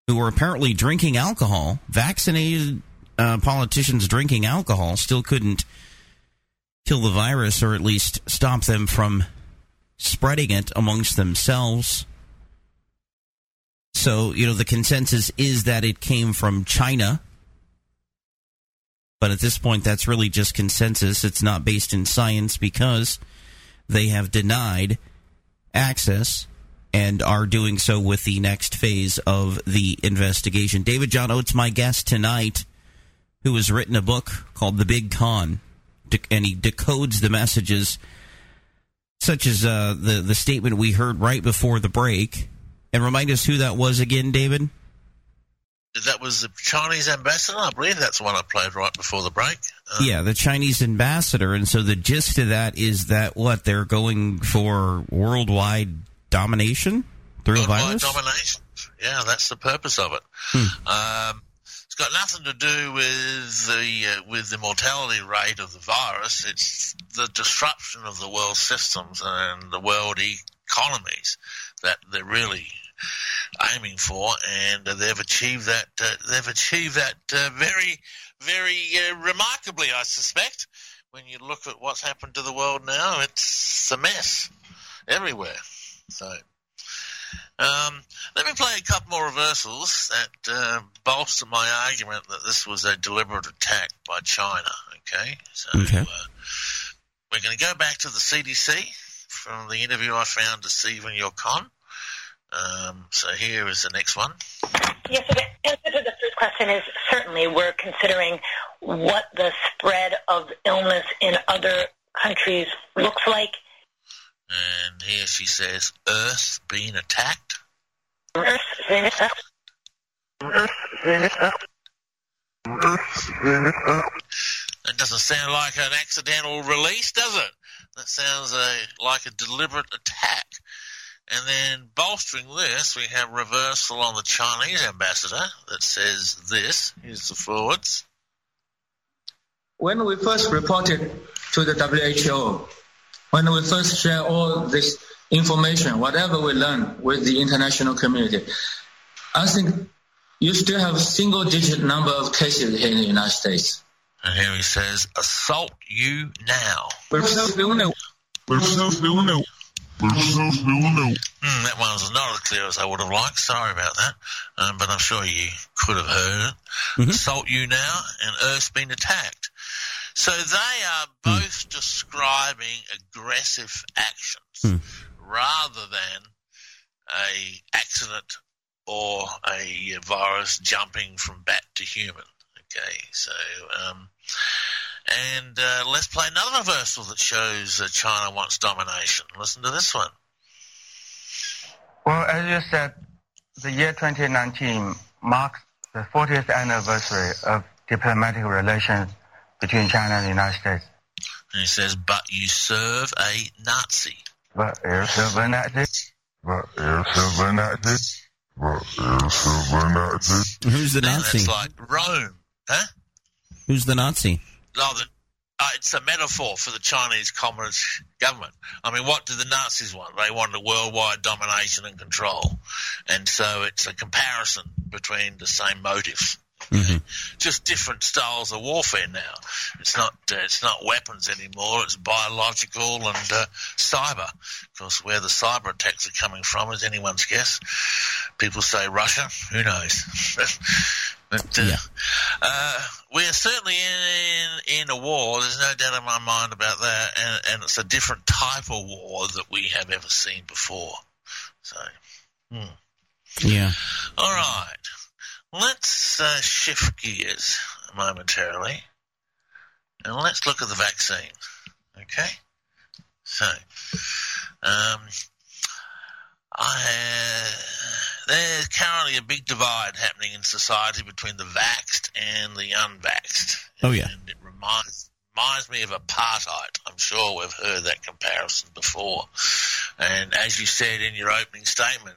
who were apparently drinking alcohol, vaccinated uh, politicians drinking alcohol, still couldn't kill the virus or at least stop them from spreading it amongst themselves. So, you know, the consensus is that it came from China. But at this point, that's really just consensus. It's not based in science because they have denied access and are doing so with the next phase of the investigation. David John Oates, my guest tonight, who has written a book called The Big Con, and he decodes the messages such as uh, the the statement we heard right before the break. And remind us who that was again, David. That was the Chinese ambassador. I believe that's the one I played right before the break. Uh, Yeah, the Chinese ambassador. And so the gist of that is that what they're going for worldwide domination through a worldwide virus. domination. Yeah, that's the purpose of it. Hmm. Um, it's got nothing to do with the uh, with the mortality rate of the virus. It's the disruption of the world systems and the world economies that they're really aiming for, and uh, they've achieved that. Uh, they've achieved that uh, very, very uh, remarkably, I suspect. When you look at what's happened to the world now, it's a mess everywhere. So. Um, let me play a couple more reversals that uh, bolster my argument that this was a deliberate attack by China. Okay, so Okay. uh, we're going to go back to the CDC from the interview I found to Stephen Yorkon. Um, so here is the next one. Yes, so the answer to the first question is certainly we're considering what the spread of illness in other countries looks like. And here she says, Earth being attacked. Earth venez. That doesn't sound like an accidental release, does it? That sounds a, like a deliberate attack. And then bolstering this, we have reversal on the Chinese ambassador that says this. Here's the forwards. When we first reported to the WHO, when we first share all this information, whatever we learn with the international community, I think you still have single digit number of cases here in the United States. And here he says, assault you now. We're still new. We're still still new. We're still still new. Hmm, that one was not as clear as I would have liked. Sorry about that. Um, but I'm sure you could have heard it. Assault you now, and Earth's been attacked. So they are both describing aggressive actions rather than a accident or a virus jumping from bat to human. Okay, so um, and uh, let's play another reversal that shows uh, China wants domination. Listen to this one. Well, as you said, the year 2019 marks the 40th anniversary of diplomatic relations between China and the United States. And he says, "But you serve a Nazi." But you serve a Nazi. But you serve a Nazi. But you serve a Nazi. Who's the Now Nazi? That's like Rome, huh? Who's the Nazi? No, the, uh, it's a metaphor for the Chinese Communist government. I mean, what did the Nazis want? They wanted worldwide domination and control, and so it's a comparison between the same motive. Just different styles of warfare now. It's not uh, it's not weapons anymore. It's biological and uh, cyber. Of course, where the cyber attacks are coming from is anyone's guess. People say Russia. Who knows? <laughs> but uh, uh, we're certainly in, in a war. There's no doubt in my mind about that, and, and it's a different type of war that we have ever seen before. So, hmm. Yeah. all right, let's uh, shift gears momentarily, and let's look at the vaccine. Okay, so um, I, there's currently a big divide happening in society between the vaxxed and the unvaxxed. Oh yeah. And it reminds reminds me of apartheid. I'm sure we've heard that comparison before. And as you said in your opening statement,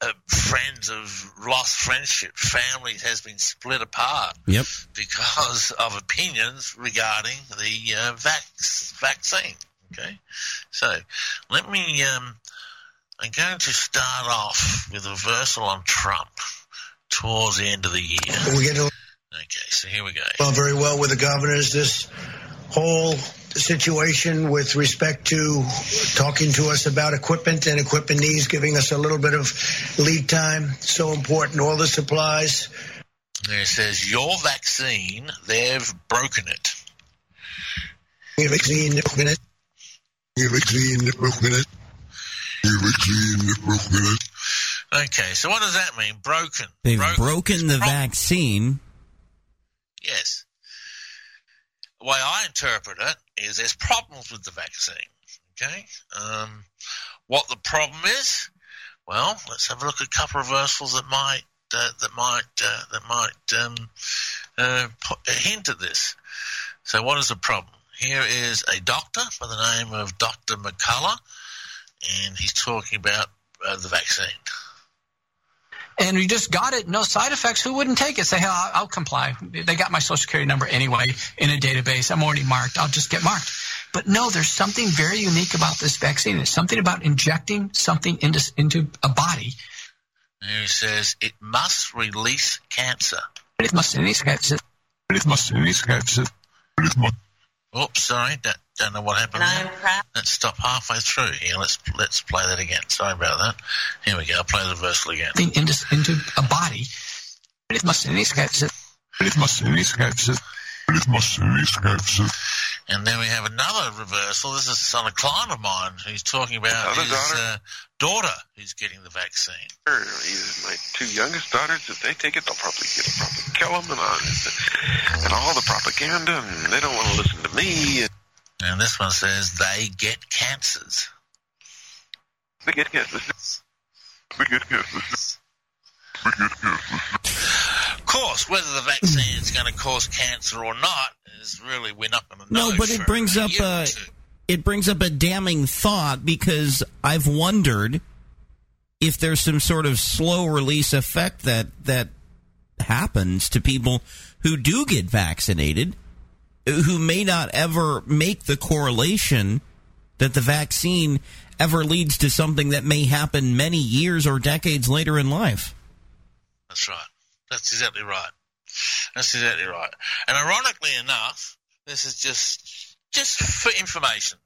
uh, friends have lost friendship. Families has been split apart Yep. because of opinions regarding the uh, vax- vaccine. Okay, so let me. Um, I'm going to start off with a reversal on Trump towards the end of the year. We get to Okay, so here we go. well very well with the governors. This whole situation with respect to talking to us about equipment and equipment needs, giving us a little bit of lead time, so important. All the supplies. There it says your vaccine. They've broken it. Your vaccine, broken it. Your vaccine, broken it. Your vaccine, broken it. Okay, so what does that mean? Broken. They've broken. broken the vaccine. Yes. The way I interpret it is there's problems with the vaccine. Okay. Um, what the problem is? Well, let's have a look at a couple of reversals that might uh, that might uh, that might um, uh, hint at this. So, what is the problem? Here is a doctor by the name of Dr. McCullough, and he's talking about uh, the vaccine. and you just got it, no side effects, who wouldn't take it? Say, hell, I'll, I'll comply. They got my social security number anyway in a database. I'm already marked. I'll just get marked. But no, there's something very unique about this vaccine. There's something about injecting something into into a body. Here he says it must release cancer. It must release cancer. It must release cancer. It must. Oops, sorry, don't, don't know what happened. there. Let's stop halfway through here. Let's let's play that again. Sorry about that. Here we go. I'll play the reversal again. Thing into into a body. And then we have another reversal. This is on a son of client of mine who's talking about Another his daughter? Uh, daughter who's getting the vaccine. Either My two youngest daughters, if they take it, they'll probably get it, probably kill them, and, all- and all the propaganda, and they don't want to listen to me. And And this one says they get cancers. they get cancer. They get cancer. They get cancer. Of course, whether the vaccine is going to cause cancer or not is really we're not going to know. No, but it brings up a two. it brings up a damning thought because I've wondered if there's some sort of slow release effect that that happens to people who do get vaccinated who may not ever make the correlation that the vaccine ever leads to something that may happen many years or decades later in life. That's right. That's exactly right. That's exactly right. And ironically enough, this is just just for information.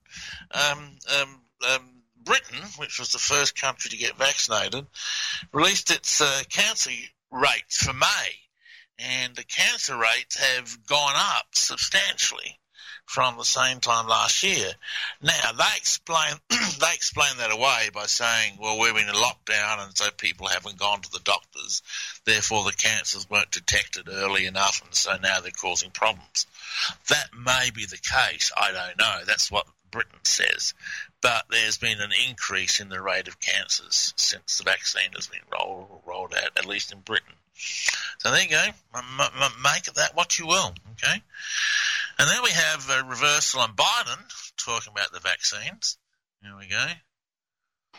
Um, um, um, Britain, which was the first country to get vaccinated, released its uh, cancer rates for May, and the cancer rates have gone up substantially from the same time last year. Now they explain <clears throat> they explain that away by saying, "Well, we've been in lockdown, and so people haven't gone to the doctors." therefore the cancers weren't detected early enough, and so now they're causing problems. That may be the case. I don't know. That's what Britain says. But there's been an increase in the rate of cancers since the vaccine has been rolled, rolled out, at least in Britain. So there you go. Make of that what you will. Okay. And then we have a reversal on Biden talking about the vaccines. Here we go.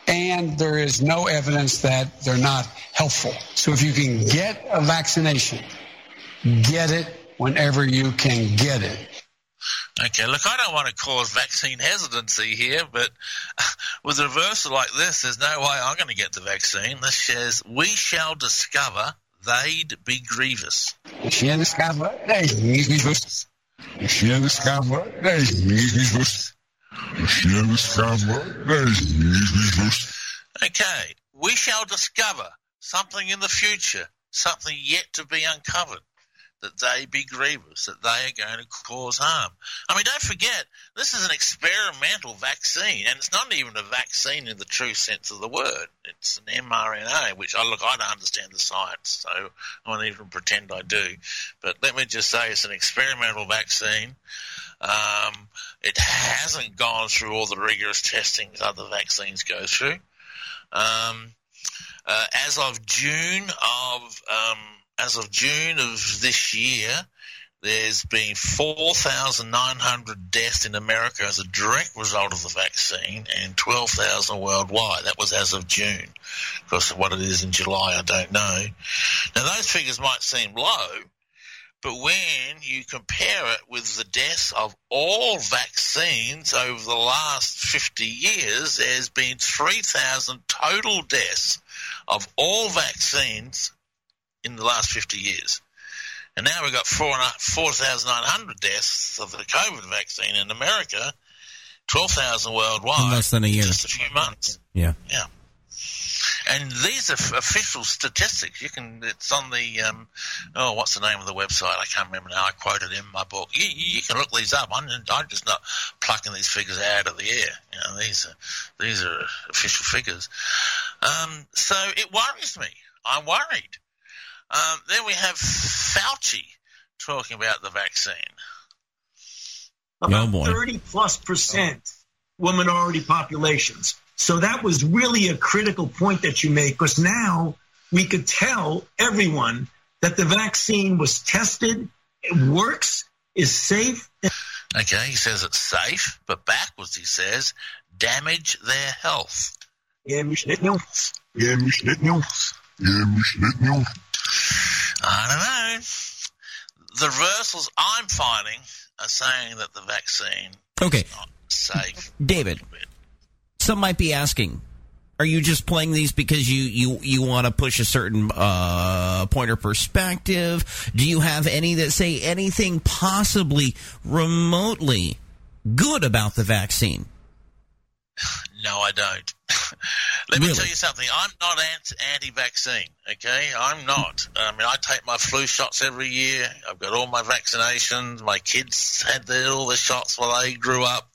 And there is no evidence that they're not helpful. So if you can get a vaccination, get it whenever you can get it. Okay, look, I don't want to cause vaccine hesitancy here, but <laughs> with a reversal like this, there's no way I'm going to get the vaccine. This says, we shall discover they'd be grievous. We shall discover they'd grievous. We shall discover they'd grievous. We shall discover they'd grievous. Okay, we shall discover something in the future, something yet to be uncovered that they be grievous, that they are going to cause harm. I mean, don't forget, this is an experimental vaccine, and it's not even a vaccine in the true sense of the word. It's an mRNA, which I look, I don't understand the science, so I won't even pretend I do. But let me just say, it's an experimental vaccine. Um, it hasn't gone through all the rigorous testing that other vaccines go through. Um, uh, as of June of um, as of June of this year, there's been 4,900 deaths in America as a direct result of the vaccine and 12,000 worldwide. That was as of June. Of course, what it is in July, I don't know. Now, those figures might seem low, but when you compare it with the deaths of all vaccines over the last 50 years, there's been 3,000 total deaths of all vaccines in the last 50 years. And now we've got 4,900 deaths of the COVID vaccine in America, 12,000 worldwide. In less than a year. Just a few months. Yeah. Yeah. And these are f- official statistics. You can, it's on the, um, oh, what's the name of the website? I can't remember now. I quoted in my book. You, you can look these up. I'm, I'm just not plucking these figures out of the air. You know, these are, these are official figures. Um, so it worries me. I'm worried. Um, then we have Fauci talking about the vaccine. About Oh, 30 plus percent were minority populations. So that was really a critical point that you make because now we could tell everyone that the vaccine was tested, it works, is safe. Okay, he says it's safe, but backwards he says damage their health. Yeah, we should know. Yeah, we should know. Yeah, we should know. I don't know. The reversals I'm finding are saying that the vaccine Okay. is not safe. David, some might be asking, are you just playing these because you you you want to push a certain uh, point or perspective? Do you have any that say anything possibly remotely good about the vaccine? <sighs> <laughs> No, I don't. <laughs> Let me tell you something. I'm not anti- anti-vaccine. Okay, I'm not. I mean, I take my flu shots every year. I've got all my vaccinations. My kids had all the shots while they grew up.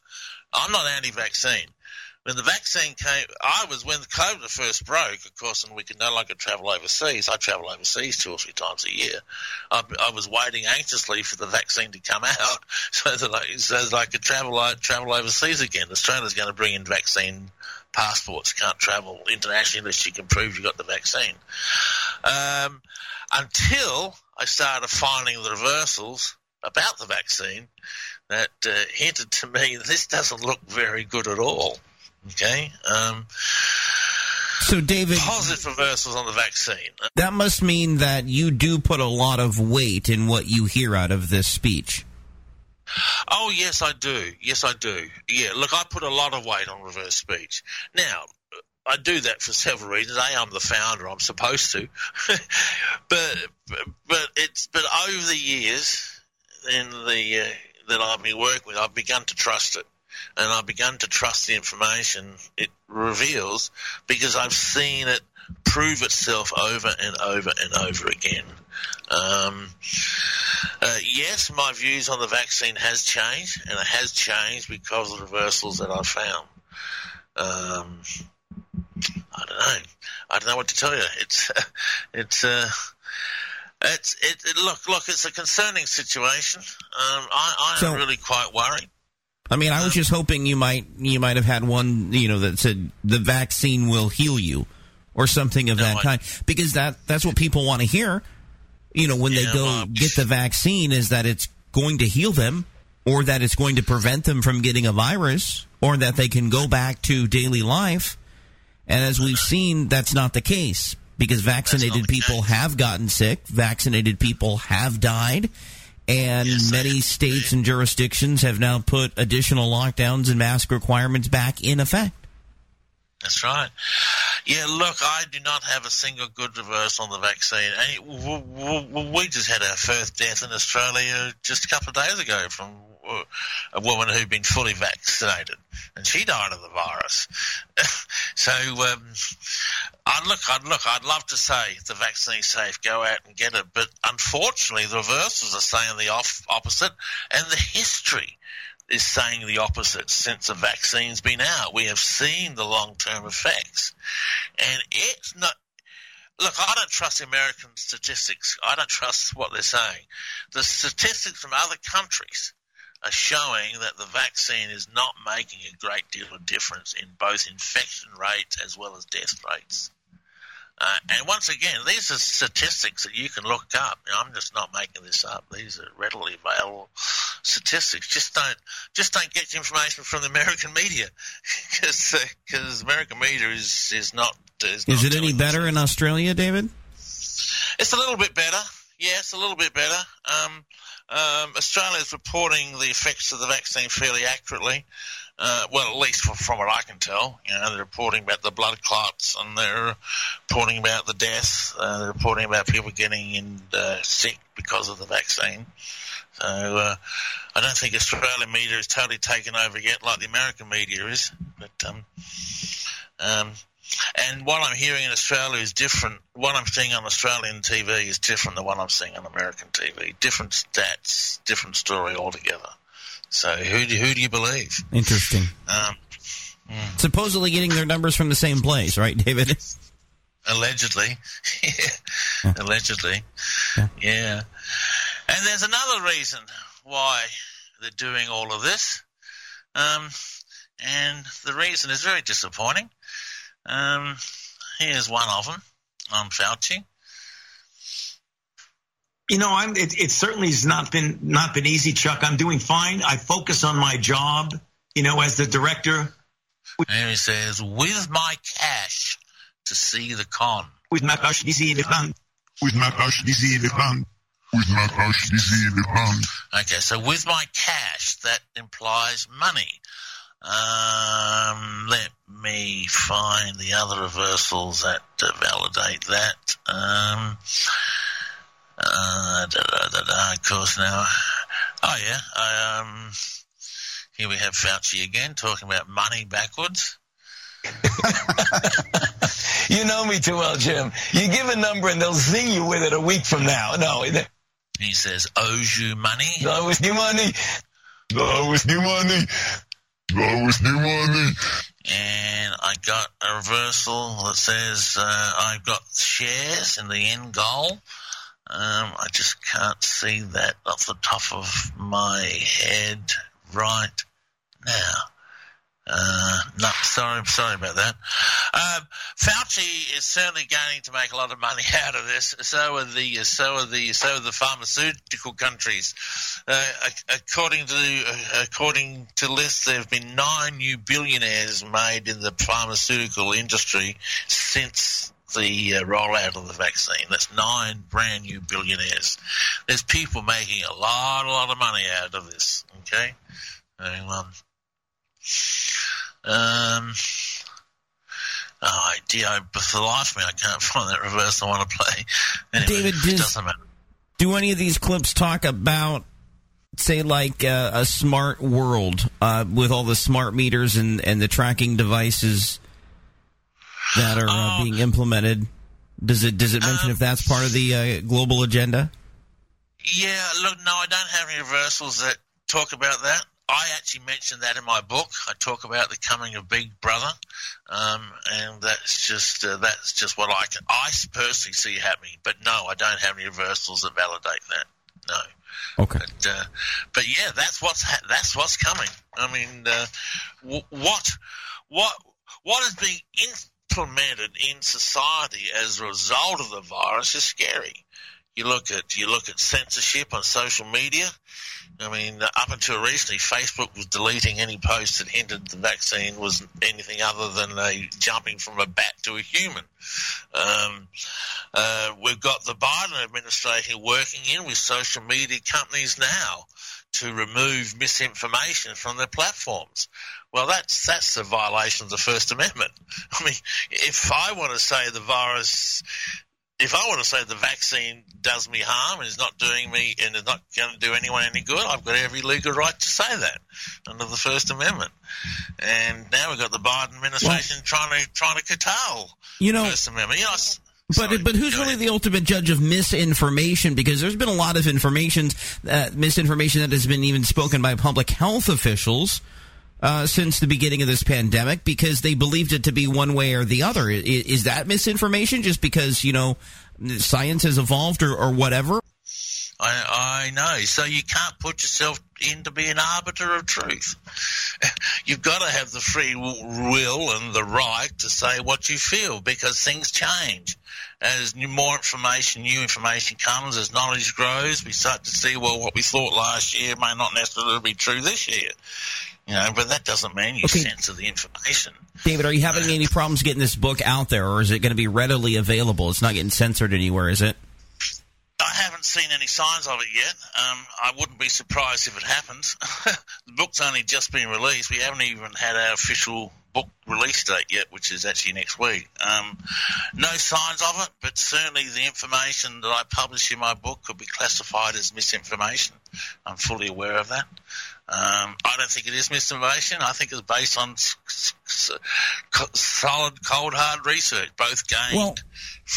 I'm not anti-vaccine. When the vaccine came, I was when COVID first broke, of course, and we could no longer travel overseas. I travel overseas two or three times a year. I, I was waiting anxiously for the vaccine to come <laughs> out so that I, so that I could travel uh, travel overseas again. Australia's going to bring in vaccine passports. Can't travel internationally unless you can prove you got the vaccine. Um, until I started finding the reversals about the vaccine that uh, hinted to me <laughs> this doesn't look very good at all. Okay. Um, So, David, positive reversals on the vaccine. that must mean that you do put a lot of weight in what you hear out of this speech. Oh yes, I do. Yes, I do. Yeah. Look, I put a lot of weight on reverse speech. Now, I do that for several reasons. A, I'm the founder. I'm supposed to. <laughs> but but it's but over the years, in the uh, that I've been working with, I've begun to trust it, and I've begun to trust the information it reveals because I've seen it prove itself over and over and over again. Um, uh, yes, my views on the vaccine has changed, and it has changed because of the reversals that I've found. Um, I don't know. I don't know what to tell you. It's <laughs> it's uh, It's it, it look look. It's a concerning situation. Um, I, I am So- really quite worried. I mean, I was just hoping you might you might have had one, you know, that said the vaccine will heal you, or something of that I- kind, because that that's what people want to hear. You know, when they go well, get the vaccine, is that it's going to heal them, or that it's going to prevent them from getting a virus, or that they can go back to daily life. And as we've seen, that's not the case because vaccinated people have gotten sick, vaccinated people have died, and many states and jurisdictions have now put additional lockdowns and mask requirements back in effect. That's right. Yeah, look, I do not have a single good reverse on the vaccine. And we just had our first death in Australia just a couple of days ago from a woman who'd been fully vaccinated, and she died of the virus. <laughs> so, um, I'd look, I'd look, I'd love to say the vaccine's safe, go out and get it, but unfortunately, the reverses are saying the off- opposite, and the history is saying the opposite since the vaccine's been out. We have seen the long term effects. And it's not. Look, I don't trust American statistics. I don't trust what they're saying. The statistics from other countries are showing that the vaccine is not making a great deal of difference in both infection rates as well as death rates. Uh, and once again, these are statistics that you can look up. You know, I'm just not making this up. These are readily available statistics. Just don't, just don't get information from the American media, <laughs> because because American media is is not. Is, Is not it any better in Australia, David? it's a little bit better. Yeah, it's a little bit better. Um, um, Australia is reporting the effects of the vaccine fairly accurately. Uh, well, at least from, what I can tell, you know, they're reporting about the blood clots and they're reporting about the deaths. Uh, they're reporting about people getting in, uh, sick because of the vaccine. So uh, I don't think Australian media is totally taken over yet, like the American media is. But um, um, and what I'm hearing in Australia is different. What I'm seeing on Australian TV is different than what I'm seeing on American TV. Different stats, different story altogether. So who do, who do you believe? Interesting. Um, Supposedly getting their numbers from the same place, right, David? allegedly, <laughs> yeah. allegedly, yeah. And there's another reason why they're doing all of this, um, and the reason is very disappointing. Um, here's one of them on Fauci. You know, I'm. It, it certainly has not been not been easy, Chuck. I'm doing fine. I focus on my job. You know, as the director. And he says, "With my cash to see the con." With my cash to see the con. With my cash to see the con. With my cash to see the con. Okay, so with my cash, that implies money. Um, let me find the other reversals that uh, validate that. Um, uh, da, da, da, da, of course now. Oh yeah, I, um, here we have Fauci again talking about money backwards. <laughs> You know me too well, Jim. You give a number and they'll zing you with it a week from now. No, He says owes you money. with new money. With new money. No, with new money. and I got a reversal that says uh, I've got shares in the end goal. Um, I just can't see that off the top of my head right now. Uh, no, sorry, sorry about that. Um, Fauci is certainly going to make a lot of money <laughs> out of this. So are the so are the so are the pharmaceutical countries. Uh, according to uh, according to lists, there have been nine new billionaires made in the pharmaceutical industry since the uh, rollout of the vaccine. That's nine brand new billionaires. There's people making a lot, a lot of money out of this. Okay. And, um, um, oh, dear, I, for the life of me, I can't <laughs> find that reverse I want to play. Anyway, David, does-. Do any of these clips talk about, say, like uh, a smart world uh, with all the smart meters and, and the tracking devices that are uh, being implemented? Does it does it mention if that's part of the uh, global agenda? Yeah, look, no, I don't have any reversals that talk about that. I actually mentioned that in my book. I talk about the coming of Big Brother, um, and that's just uh, that's just what I can I personally see happening. But no, I don't have any reversals that validate that. No. Okay. But, uh, but yeah, that's what's ha- that's what's coming. I mean, uh, w- what what what is being implemented in society as a result of the virus is scary. You look at you look at censorship on social media. I mean, up until recently, Facebook was deleting any post that hinted the vaccine was anything other than a jumping from a bat to a human. Um, uh, we've got the Biden administration working in with social media companies now to remove misinformation from their platforms. Well, that's that's a violation of the First Amendment. <laughs> I mean, if I want to say the virus if I want to say the vaccine does me harm and is not doing me and is not going to do anyone any good, I've got every legal right to say that under the First Amendment. And now we've got the Biden administration well, trying to trying to curtail you know, First Amendment. You know, but Sorry, but who's really the ultimate judge of misinformation? Because there's been a lot of information, uh, misinformation that has been even spoken by public health officials uh, since the beginning of this pandemic because they believed it to be one way or the other. Is, is that misinformation just because, you know, science has evolved or, or whatever? I, I know. So you can't put yourself in to be an arbiter of truth. <laughs> You've got to have the free will and the right to say what you feel because things change. As more information, new information comes, as knowledge grows, we start to see, well, what we thought last year may not necessarily be true this year. You know, but that doesn't mean you okay. censor the information. David, are you having uh, any problems getting this book out there, or is it going to be readily available? It's not getting censored anywhere, is it? I haven't seen any signs of it yet. Um, I wouldn't be surprised if it happens. <laughs> the book's only just been released. We haven't even had our official book release date yet, which is actually next week. Um, no signs of it, but certainly the information that I publish in my book could be classified as misinformation. I'm fully aware of that. Um, I don't think it is misinformation. I think it's based on solid, cold, hard research, both gained. Well,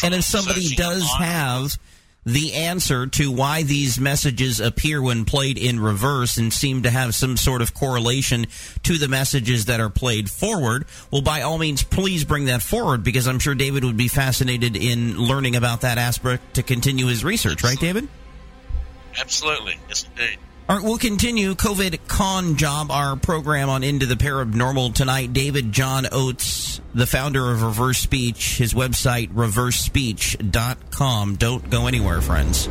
and if somebody does online. have the answer to why these messages appear when played in reverse and seem to have some sort of correlation to the messages that are played forward, well, by all means, please bring that forward because I'm sure David would be fascinated in learning about that aspect to continue his research, right, David? Absolutely. Yes, indeed. All right, we'll continue COVID con job, our program on Into the Parabnormal tonight. David John Oates, the founder of Reverse Speech, his website, reversespeech.com. Don't go anywhere, friends.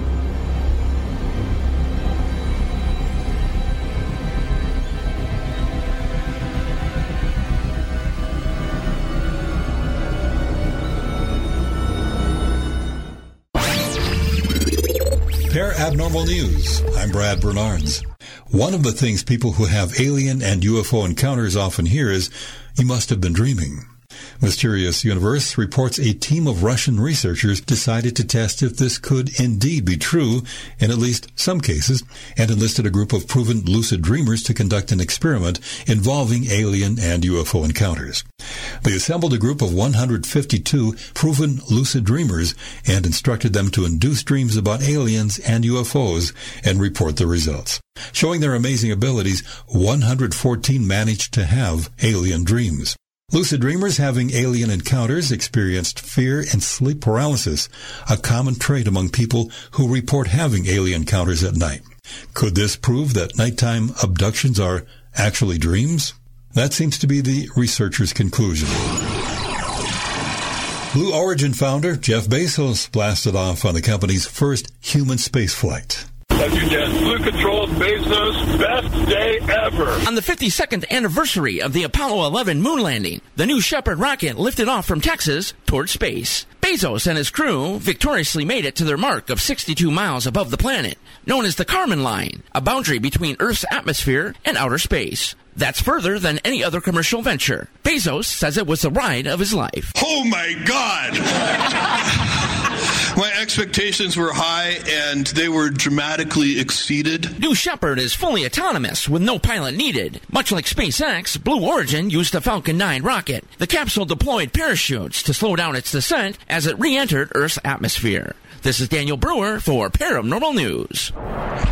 Abnormal News. I'm Brad Bernards. One of the things people who have alien and UFO encounters often hear is, you must have been dreaming. Mysterious Universe reports a team of Russian researchers decided to test if this could indeed be true in at least some cases and enlisted a group of proven lucid dreamers to conduct an experiment involving alien and UFO encounters. They assembled a group of 152 proven lucid dreamers and instructed them to induce dreams about aliens and UFOs and report the results. Showing their amazing abilities, 114 managed to have alien dreams. Lucid dreamers having alien encounters experienced fear and sleep paralysis, a common trait among people who report having alien encounters at night. Could this prove that nighttime abductions are actually dreams? That seems to be the researchers' conclusion. Blue Origin founder Jeff Bezos blasted off on the company's first human spaceflight. Blue Control Bezos' best day ever. On the 52nd anniversary of the Apollo 11 moon landing, the New Shepard rocket lifted off from Texas toward space. Bezos and his crew victoriously made it to their mark of 62 miles above the planet, known as the Kármán line, a boundary between Earth's atmosphere and outer space. That's further than any other commercial venture. Bezos says it was the ride of his life. Oh my God! <laughs> my expectations were high and they were dramatically exceeded. New Shepard is fully autonomous with no pilot needed. Much like SpaceX, Blue Origin used the Falcon 9 rocket. The capsule deployed parachutes to slow down its descent as it re-entered Earth's atmosphere. This is Daniel Brewer for Parabnormal News.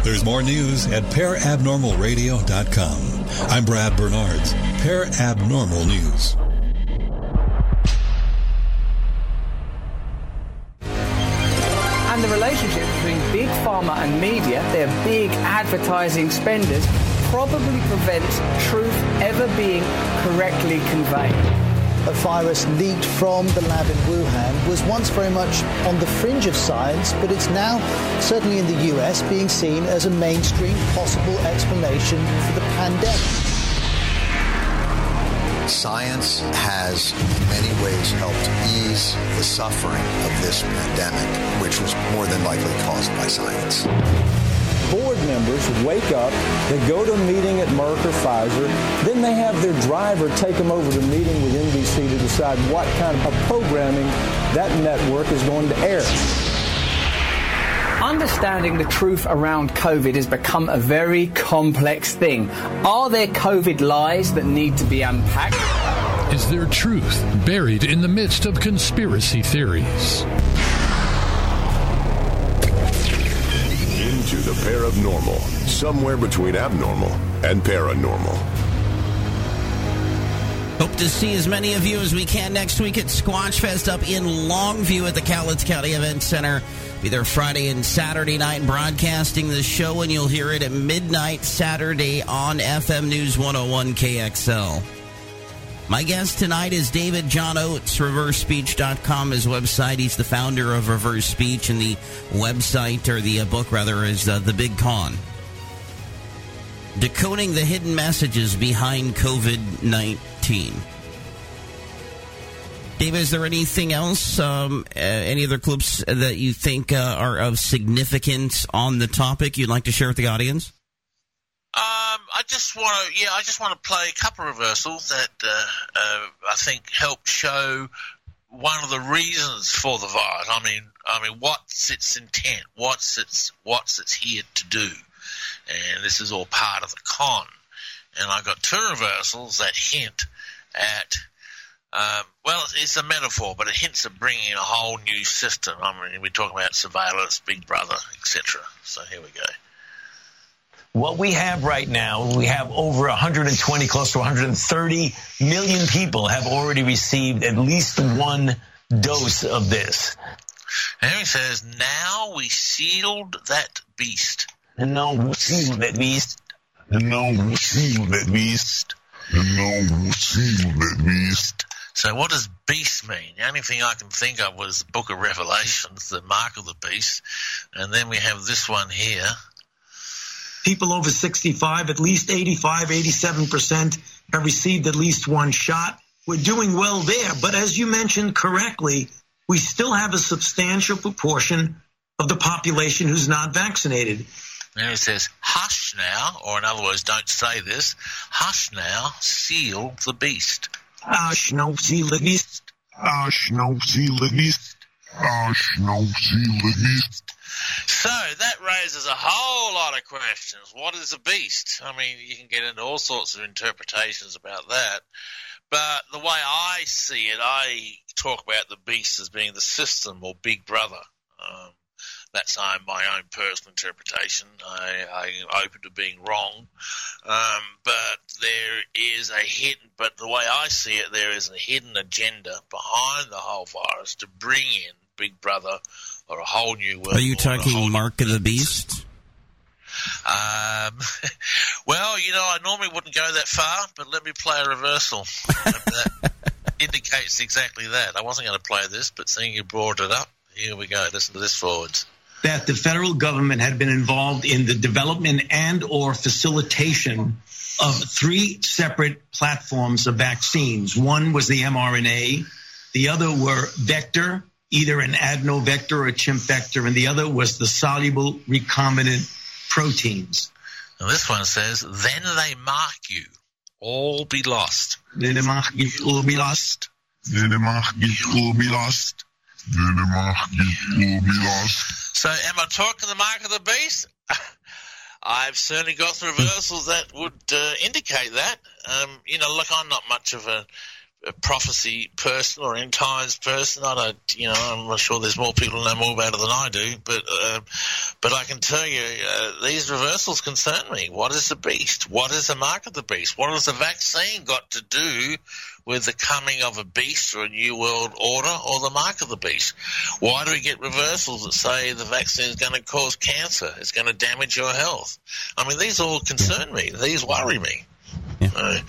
There's more news at parabnormalradio.com. I'm Brad Bernards, Parabnormal News. And the relationship between big pharma and media, their big advertising spenders, probably prevents truth ever being correctly conveyed. A virus leaked from the lab in Wuhan was once very much on the fringe of science, but it's now, certainly in the US, being seen as a mainstream possible explanation for the pandemic. Science has in many ways helped ease the suffering of this pandemic, which was more than likely caused by science. Board members wake up, they go to a meeting at Merck or Pfizer, then they have their driver take them over to a meeting with NBC to decide what kind of programming that network is going to air. Understanding the truth around COVID has become a very complex thing. Are there COVID lies that need to be unpacked? Is there truth buried in the midst of conspiracy theories? Into the parabnormal, somewhere between abnormal and paranormal. Hope to see as many of you as we can next week at Squatch Fest up in Longview at the Cowlitz County Event Center. Be there Friday and Saturday night broadcasting the show, and you'll hear it at midnight Saturday on FM News 101 KXL. My guest tonight is David John Oates, ReverseSpeech.com, his website. He's the founder of Reverse Speech, and the website, or the uh, book rather, is uh, The Big Con. Decoding the hidden messages behind COVID 19. Dave, is there anything else, um, any other clips that you think uh, are of significance on the topic you'd like to share with the audience? Um, I just want to, yeah, I just want to play a couple reversals that uh, uh, I think help show one of the reasons for the virus. I mean, I mean, what's its intent? What's its what's its here to do? And this is all part of the con. And I've got two reversals that hint at. Um, well, it's a metaphor, but it hints at bringing a whole new system. I mean, we're talking about surveillance, Big Brother, etc. So here we go. What we have right now, we have over 120, close to 130 million people have already received at least one dose of this. And he says, now we sealed that beast. And now we sealed that beast. And now we sealed that beast. And now we sealed that beast. So what does beast mean? The only thing I can think of was the book of Revelations, the mark of the beast. And then we have this one here. People over 65, at least 85, 87% have received at least one shot. We're doing well there. But as you mentioned correctly, we still have a substantial proportion of the population who's not vaccinated. And it says, hush now, or in other words, don't say this. Hush now, seal the beast. Hush, no, beast. So that raises a whole lot of questions. What is a beast? I mean, you can get into all sorts of interpretations about that. But the way I see it, I talk about the beast as being the system or big brother. Um, that's my own personal interpretation. I, I'm open to being wrong. Um, but there is a hidden, but the way I see it, there is a hidden agenda behind the whole virus to bring in Big Brother or a whole new world. Are you talking Mark of the Beast? Um, <laughs> well, you know, I normally wouldn't go that far, but let me play a reversal. that <laughs> indicates exactly that. I wasn't going to play this, but seeing you brought it up, here we go. Listen to this forwards. That the federal government had been involved in the development and or facilitation of three separate platforms of vaccines. One was the mRNA, the other were vector, either an adenovector or a chimp vector, and the other was the soluble recombinant proteins. And this one says, then they mark you, all be lost. Then they mark you, all be lost. Then they mark you, all be lost. So, am I talking the mark of the beast? <laughs> I've certainly got the reversals that would uh, indicate that. Um, you know, look, I'm not much of a, a prophecy person or end times person. I don't, you know, I'm not sure there's more people who know more about it than I do. But, uh, but I can tell you, uh, these reversals concern me. What is the beast? What is the mark of the beast? What has the vaccine got to do with the coming of a beast or a new world order or the mark of the beast? Why do we get reversals that say the vaccine is going to cause cancer? It's going to damage your health. I mean, these all concern me. These worry me. Uh,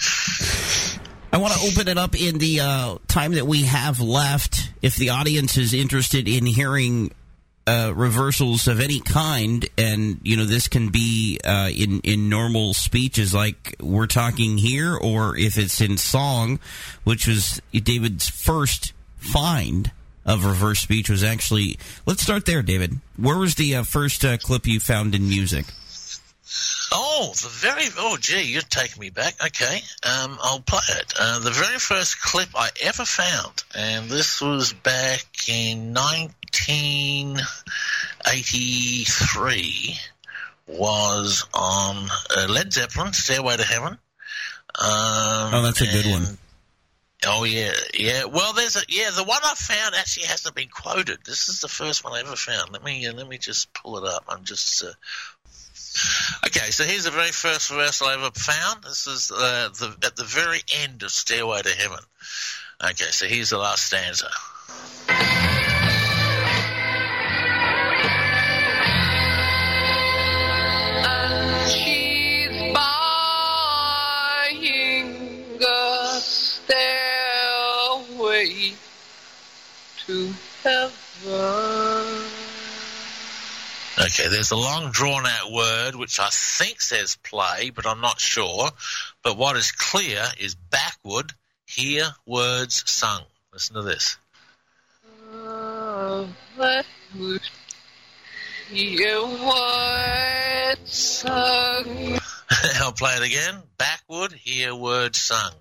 I want to open it up in the uh, time that we have left. If the audience is interested in hearing uh, reversals of any kind, and you know this can be uh, in in normal speeches like we're talking here, or if it's in song, which was David's first find of reverse speech was actually. Let's start there, David. Where was the uh, first uh, clip you found in music? Oh, the very oh gee, you're taking me back. Okay, um, I'll play it. Uh, the very first clip I ever found, and this was back in 1983, was on uh, Led Zeppelin, "Stairway to Heaven." Um, Oh, that's a good one. Oh yeah, yeah. Well, there's a yeah. The one I found actually hasn't been quoted. This is the first one I ever found. Let me uh, let me just pull it up. I'm just. Uh, Okay, so here's the very first reversal I ever found. This is uh, the, at the very end of Stairway to Heaven. Okay, so here's the last stanza. She's buying a stairway to heaven. Okay, there's a long drawn out word which I think says play, but I'm not sure. But what is clear is backward, hear words sung. Listen to this. Would be a white song. I'll play it again. Backward, hear words sung.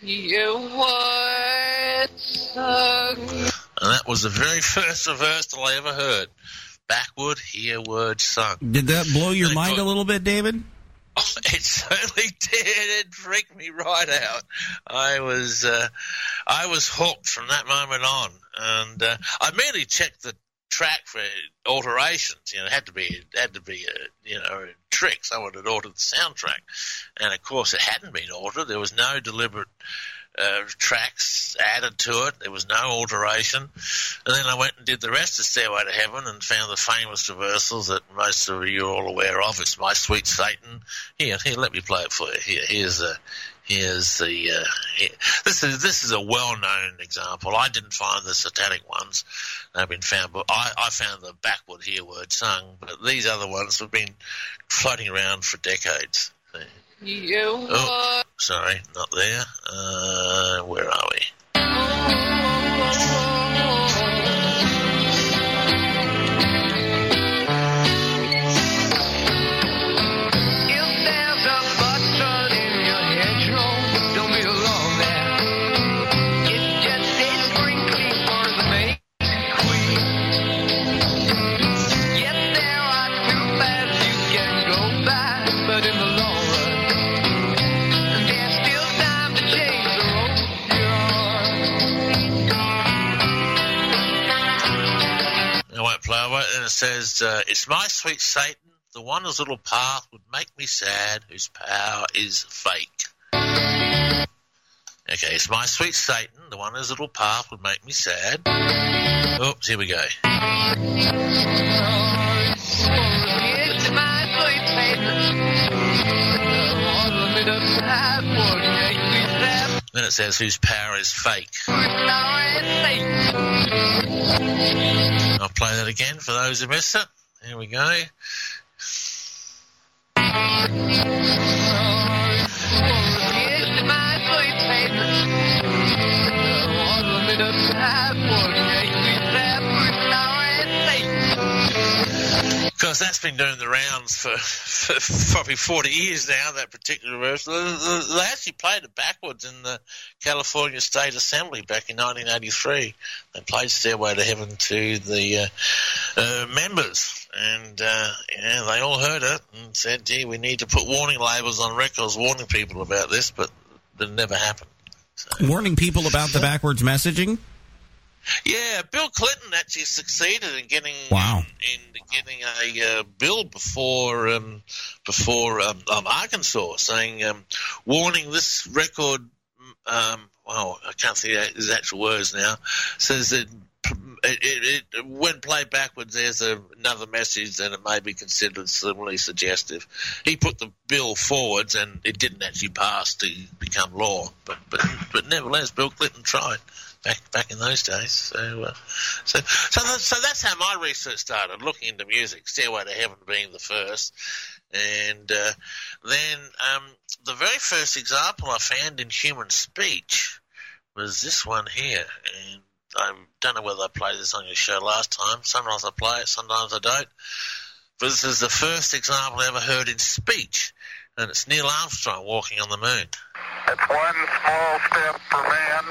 Be a white song. And that was the very <laughs> first reversal I ever heard. Backward, hear words sung. Did that blow your mind a little bit, David? <laughs> It certainly did. It freaked me right out. I was, uh, I was hooked from that moment on, and uh, I merely checked the track for alterations. You know, it had to be, it had to be, a, you know, a trick. Someone had altered the soundtrack, and of course, it hadn't been altered. There was no deliberate uh, tracks added to it. There was no alteration. And then I went and did the rest of Stairway to Heaven and found the famous reversals that most of you are all aware of. It's My Sweet Satan. Here, here, let me play it for you. Here, here's the. Here's the uh, here. this is this is a well-known example. I didn't find the satanic ones; they've been found, but I, I found the backward here word sung. But these other ones have been floating around for decades. You Oh, sorry, not there. Uh, where are we? It. Says, uh, "It's my sweet Satan, the one whose little path would make me sad, whose power is fake." Okay, it's my sweet Satan, the one whose little path would make me sad. Oops, here we go. It's my sweet Satan. Then it says, "Whose power is fake." I'll play that again for those who missed it. Here we go. Because that's been doing the rounds for, for probably 40 years now, that particular reversal. They actually played it backwards in the California State Assembly back in 1983. They played Stairway to Heaven to the uh, uh, members, and uh, yeah, they all heard it and said, gee, we need to put warning labels on records warning people about this, but it never happened. Warning people about the backwards messaging? Yeah, Bill Clinton actually succeeded in getting Wow. in getting a uh, bill before um, before um, um, Arkansas, saying um, warning this record. Um, well, I can't see that- his actual words now. Says that it, it, it, when played backwards, there's a, another message, and it may be considered similarly suggestive. He put the bill forwards, and it didn't actually pass to become law. But but but nevertheless, Bill Clinton tried back back in those days. So uh, so so so that's how my research started, looking into music. Stairway to Heaven being the first, and uh, then um, the very first example I found in human speech was this one here, and I don't know whether I played this on your show last time. Sometimes I play it, sometimes I don't. But this is the first example I ever heard in speech, and it's Neil Armstrong walking on the moon. It's one small step for man,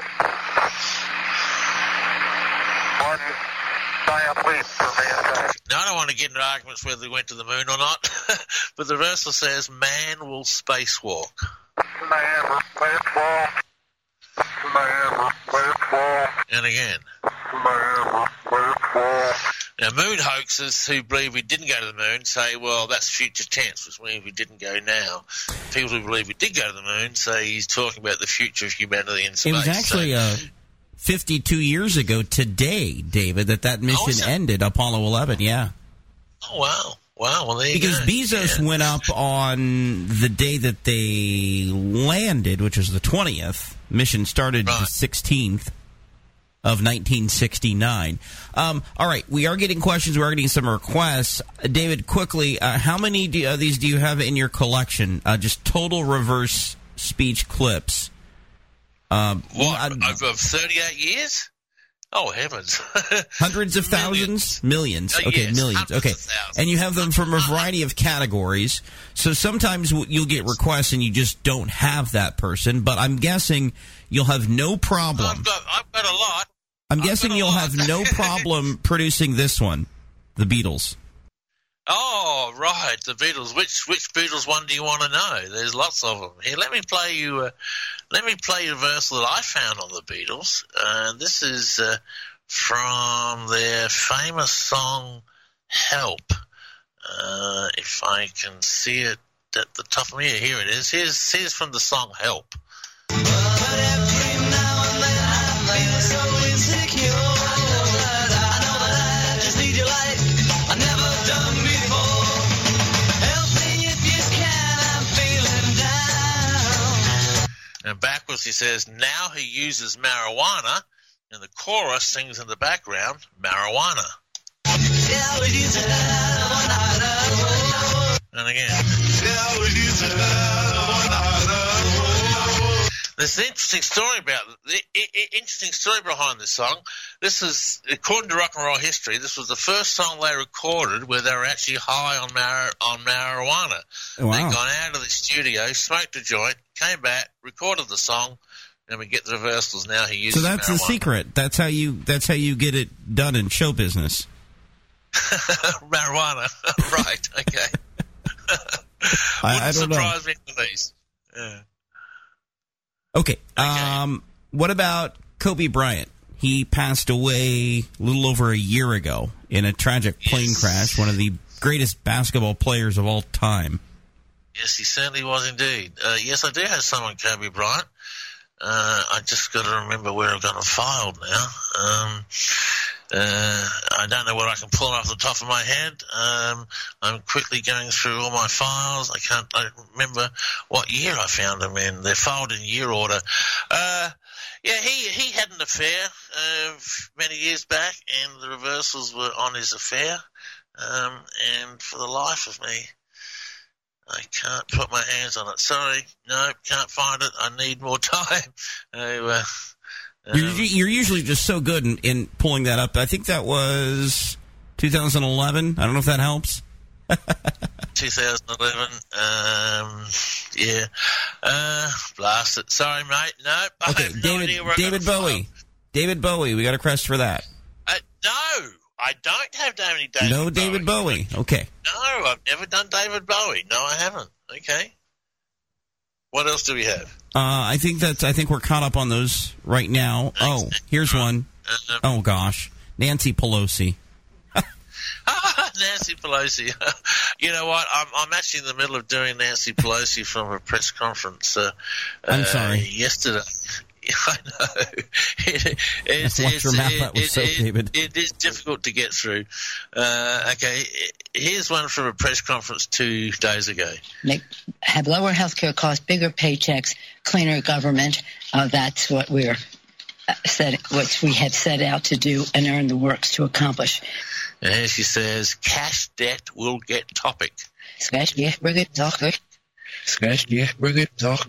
one giant leap for mankind. Now, I don't want to get into arguments whether we went to the moon or not, <laughs> but the verse says, Man will spacewalk. Man will spacewalk. Man will spacewalk. And again. Man will spacewalk. Now, moon hoaxers who believe we didn't go to the moon say, well, that's future tense, which means we didn't go now. People who believe we did go to the moon say he's talking about the future of humanity in space. It was actually So- uh, 52 years ago today, David, that that mission is ended, Apollo 11, yeah. oh, wow. Wow, well, there you Because go. Bezos went up on the day that they landed, which was the 20th. Mission started the 16th of 1969. Um, all right, we are getting questions. We are getting some requests. David, quickly, uh, how many do, of these do you have in your collection? Uh, just total reverse speech clips. Um, What, over 38 years? Oh, heavens. <laughs> Hundreds of thousands? Millions. Uh, Okay, yes, millions. Okay. And you have them from a <laughs> variety of categories. So sometimes you'll get requests and you just don't have that person, but I'm guessing you'll have no problem. I've got, I've got a lot. I'm guessing you'll have no problem <laughs> producing this one, the Beatles. Oh, right, the Beatles. Which which Beatles one do you want to know? There's lots of them. Here, let me play you. Uh, let me play you a verse that I found on the Beatles. Uh, this is uh, from their famous song "Help." Uh, if I can see it at the top of me, here it is. Here's here's from the song "Help." And backwards he says, now he uses marijuana, and the chorus sings in the background, marijuana. And again. There's an interesting story about the i- i- interesting story behind this song. This is according to rock and roll history. This was the first song they recorded where they were actually high on mar- on marijuana. Oh, wow. They'd gone out of the studio, smoked a joint, came back, recorded the song, and we get the reversals. Now he uses So that's the secret. That's how you that's how you get it done in show business. <laughs> marijuana, <laughs> right? Okay. <laughs> I, Wouldn't I don't know. surprise me with these. Yeah. Okay. Um, what about Kobe Bryant? He passed away a little over a year ago in a tragic plane crash. One of the greatest basketball players of all time. Yes, he certainly was indeed. Uh, yes, I do have someone, Kobe Bryant. Uh, I just got to remember where I've got them filed now. Um, uh, I don't know what I can pull off the top of my head. Um, I'm quickly going through all my files. I can't I remember what year I found them in. They're filed in year order. Uh, yeah, he, he had an affair uh, many years back, and the reversals were on his affair. Um, and for the life of me, I can't put my hands on it. Sorry, no, can't find it. I need more <laughs> time. You're, you're usually just so good in, in pulling that up. I think that was 2011. I don't know if that helps. <laughs> 2011. Um, yeah. Uh, blast it. Sorry, mate. No. Okay, no David idea where David got it Bowie. David Bowie. We got a crest for that. Uh, no, I don't have David David. no David Bowie. Okay. No, I've never done David Bowie. No, I haven't. Okay. What else do we have? Uh, I think that's. I think we're caught up on those right now. Oh, here's one. Uh, Oh gosh, Nancy Pelosi. <laughs> Nancy Pelosi. <laughs> you know what? I'm, I'm actually in the middle of doing Nancy Pelosi from a press conference. Uh, I'm uh, sorry. Yesterday. <laughs> I know. <laughs> It, it's, Watch your mouth it- it- soap, it- David. it is difficult to get through. Uh, okay, here's one from a press conference two days ago. make have lower healthcare costs, bigger paychecks, cleaner government. Uh, that's what we're uh, set, what we have set out to do and are in the works to accomplish. And here she says, cash debt will get topic. Scratch yeah, bring it, talk it. Scratch, yeah, bring it, talk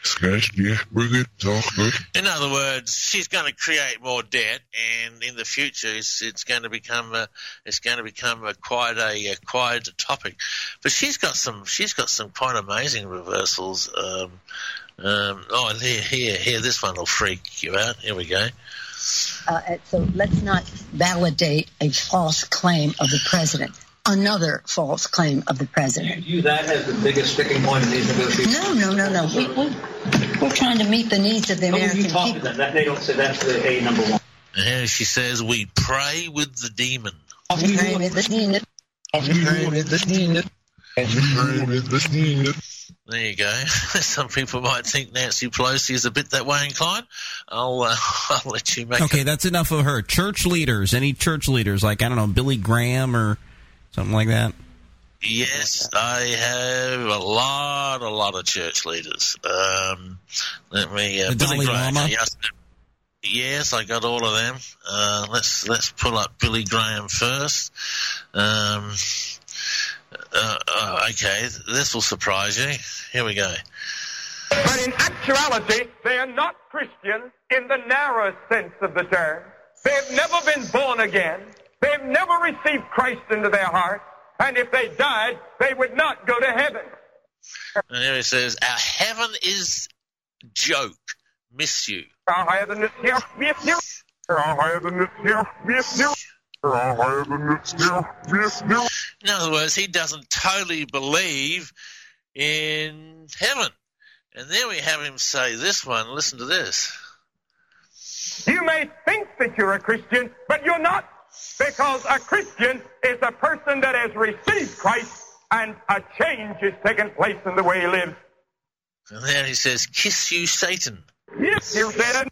it. Scratch, yeah, bring it, talk it. In other words, she's going to create more debt, and in the future, it's, it's going to become a, it's going to become a quite a, a quite a topic. But she's got some she's got some quite amazing reversals. Um, um, oh, and here, here, here, this one will freak you out. Here we go. Uh, so let's not validate a false claim of the president. Another false claim of the president. view that as the biggest sticking point in these negotiations? No, no, no, no. We, we, we're trying to meet the needs of the Who American you talk to people. them? That, they don't say that's the A number one. And here she says, "We pray with the demon." We pray with the demon. We pray with the demon. Pray with the demon. There you go. <laughs> Some people might think Nancy Pelosi is a bit that way inclined. I'll uh, <laughs> I'll let you make. Okay, that's enough of her. Church leaders. Any church leaders like I don't know Billy Graham or something like that. Yes, I have a lot, a lot of church leaders. Um, let me. Uh, The Billy Dalai Graham. Lama? Yes, yes, I got all of them. Uh, let's let's pull up Billy Graham first. Um, uh, uh, okay, this will surprise you. Here we go. But in actuality, they are not Christian in the narrow sense of the term. They've never been born again. They've never received Christ into their heart. And if they died, they would not go to heaven. And here it says, "Our heaven is joke. Miss you." Higher than this here. Yes, yes. Are higher than here. Yes, yes. Are higher than here. Yes, yes. In other words, he doesn't totally believe in heaven. And then we have him say this one. Listen to this. You may think that you're a Christian, but you're not. Because a Christian is a person that has received Christ and a change is taking place in the way he lives. And then he says, "Kiss you, Satan." Yes, you Satan.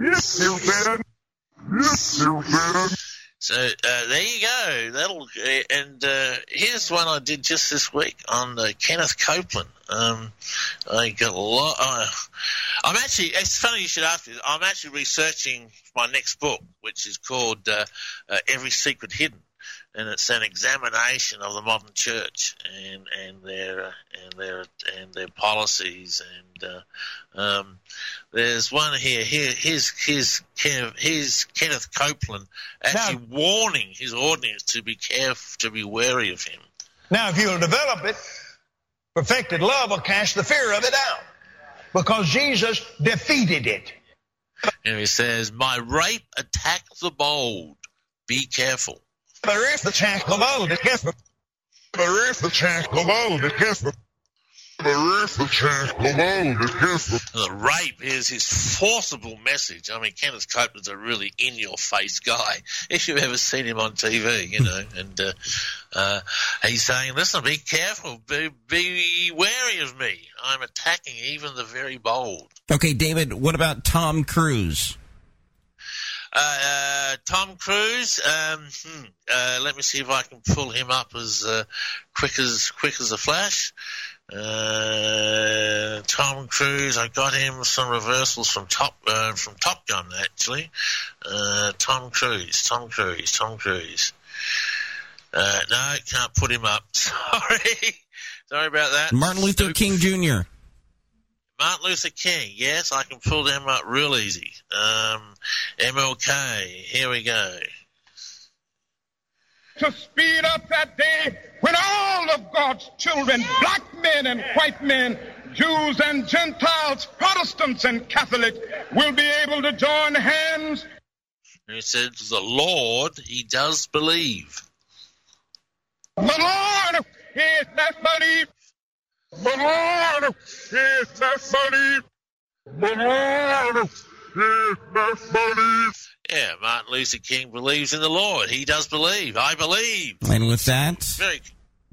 Yes, you Satan. Yes, you Satan. So uh, there you go. That'll uh, and uh, here's one I did just this week on uh, Kenneth Copeland. Um, I got a lot. Uh, I'm actually. It's funny you should ask me. I'm actually researching my next book, which is called uh, Every Secret Hidden, and it's an examination of the modern church and and their uh, and their and their policies and. Uh, um, there's one here. Here, here's here's Ken- here's Kenneth Copeland actually warning his audience to be careful, to be wary of him. Now, if you'll develop it, perfected love will cast the fear of it out. Because Jesus defeated it. And he says, "My rape attacks the bold. Be careful." There is the attack of old, be careful. There is the attack of old, be careful. There is the attack of old, be careful. The rape is his forcible message. I mean, Kenneth Copeland's a really in-your-face guy. <laughs> If you've ever seen him on TV, you know, <laughs> and uh, uh, he's saying, "Listen, be careful, be, be wary of me. I'm attacking even the very bold." Okay, David. What about Tom Cruise? Uh, uh, Tom Cruise. Um, hmm, uh, let me see if I can pull him up as uh, quick as quick as a flash. Uh, Tom Cruise. I got him some reversals from Top uh, from Top Gun actually. Uh, Tom Cruise. Tom Cruise. Tom Cruise. Uh, no, can't put him up. <laughs> Sorry. Sorry about that. Martin Luther King Jr. Martin Luther King, yes, I can pull them up real easy. Um, MLK, here we go. to speed up that day when all of God's children, black men and white men, Jews and Gentiles, Protestants and Catholics, will be able to join hands. And it says the Lord, he does believe. The Lord is that belief. The Lord is that belief. The Lord is that belief. Yeah, Martin Luther King believes in the Lord. He does believe. I believe. And with that, Very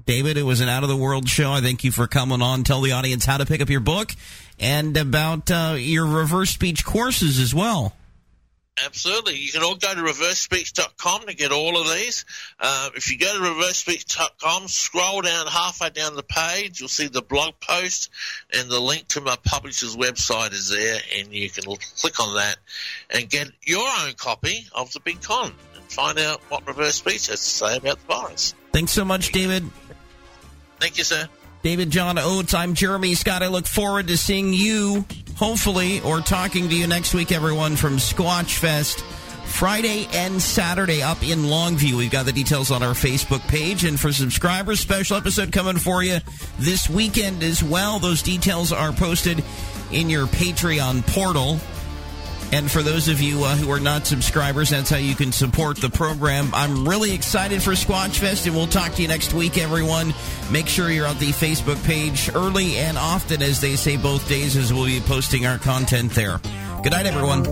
David, it was an out of the world show. I thank you for coming on. Tell the audience how to pick up your book and about uh, your reverse speech courses as well. Absolutely. You can all go to reversespeech.com to get all of these. Uh, if you go to reversespeech.com, scroll down halfway down the page, you'll see the blog post and the link to my publisher's website is there, and you can click on that and get your own copy of the Big Con and find out what reverse speech has to say about the virus. Thanks so much, David. Thank you, sir. David John Oates, I'm Jeremy Scott. I look forward to seeing you, hopefully, or talking to you next week, everyone, from Squatch Fest. Friday and Saturday up in Longview. We've got the details on our Facebook page. And for subscribers, special episode coming for you this weekend as well. Those details are posted in your Patreon portal. And for those of you uh, who are not subscribers, that's how you can support the program. I'm really excited for Squatch Fest, and we'll talk to you next week, everyone. Make sure you're on the Facebook page early and often, as they say, both days, as we'll be posting our content there. Good night, everyone.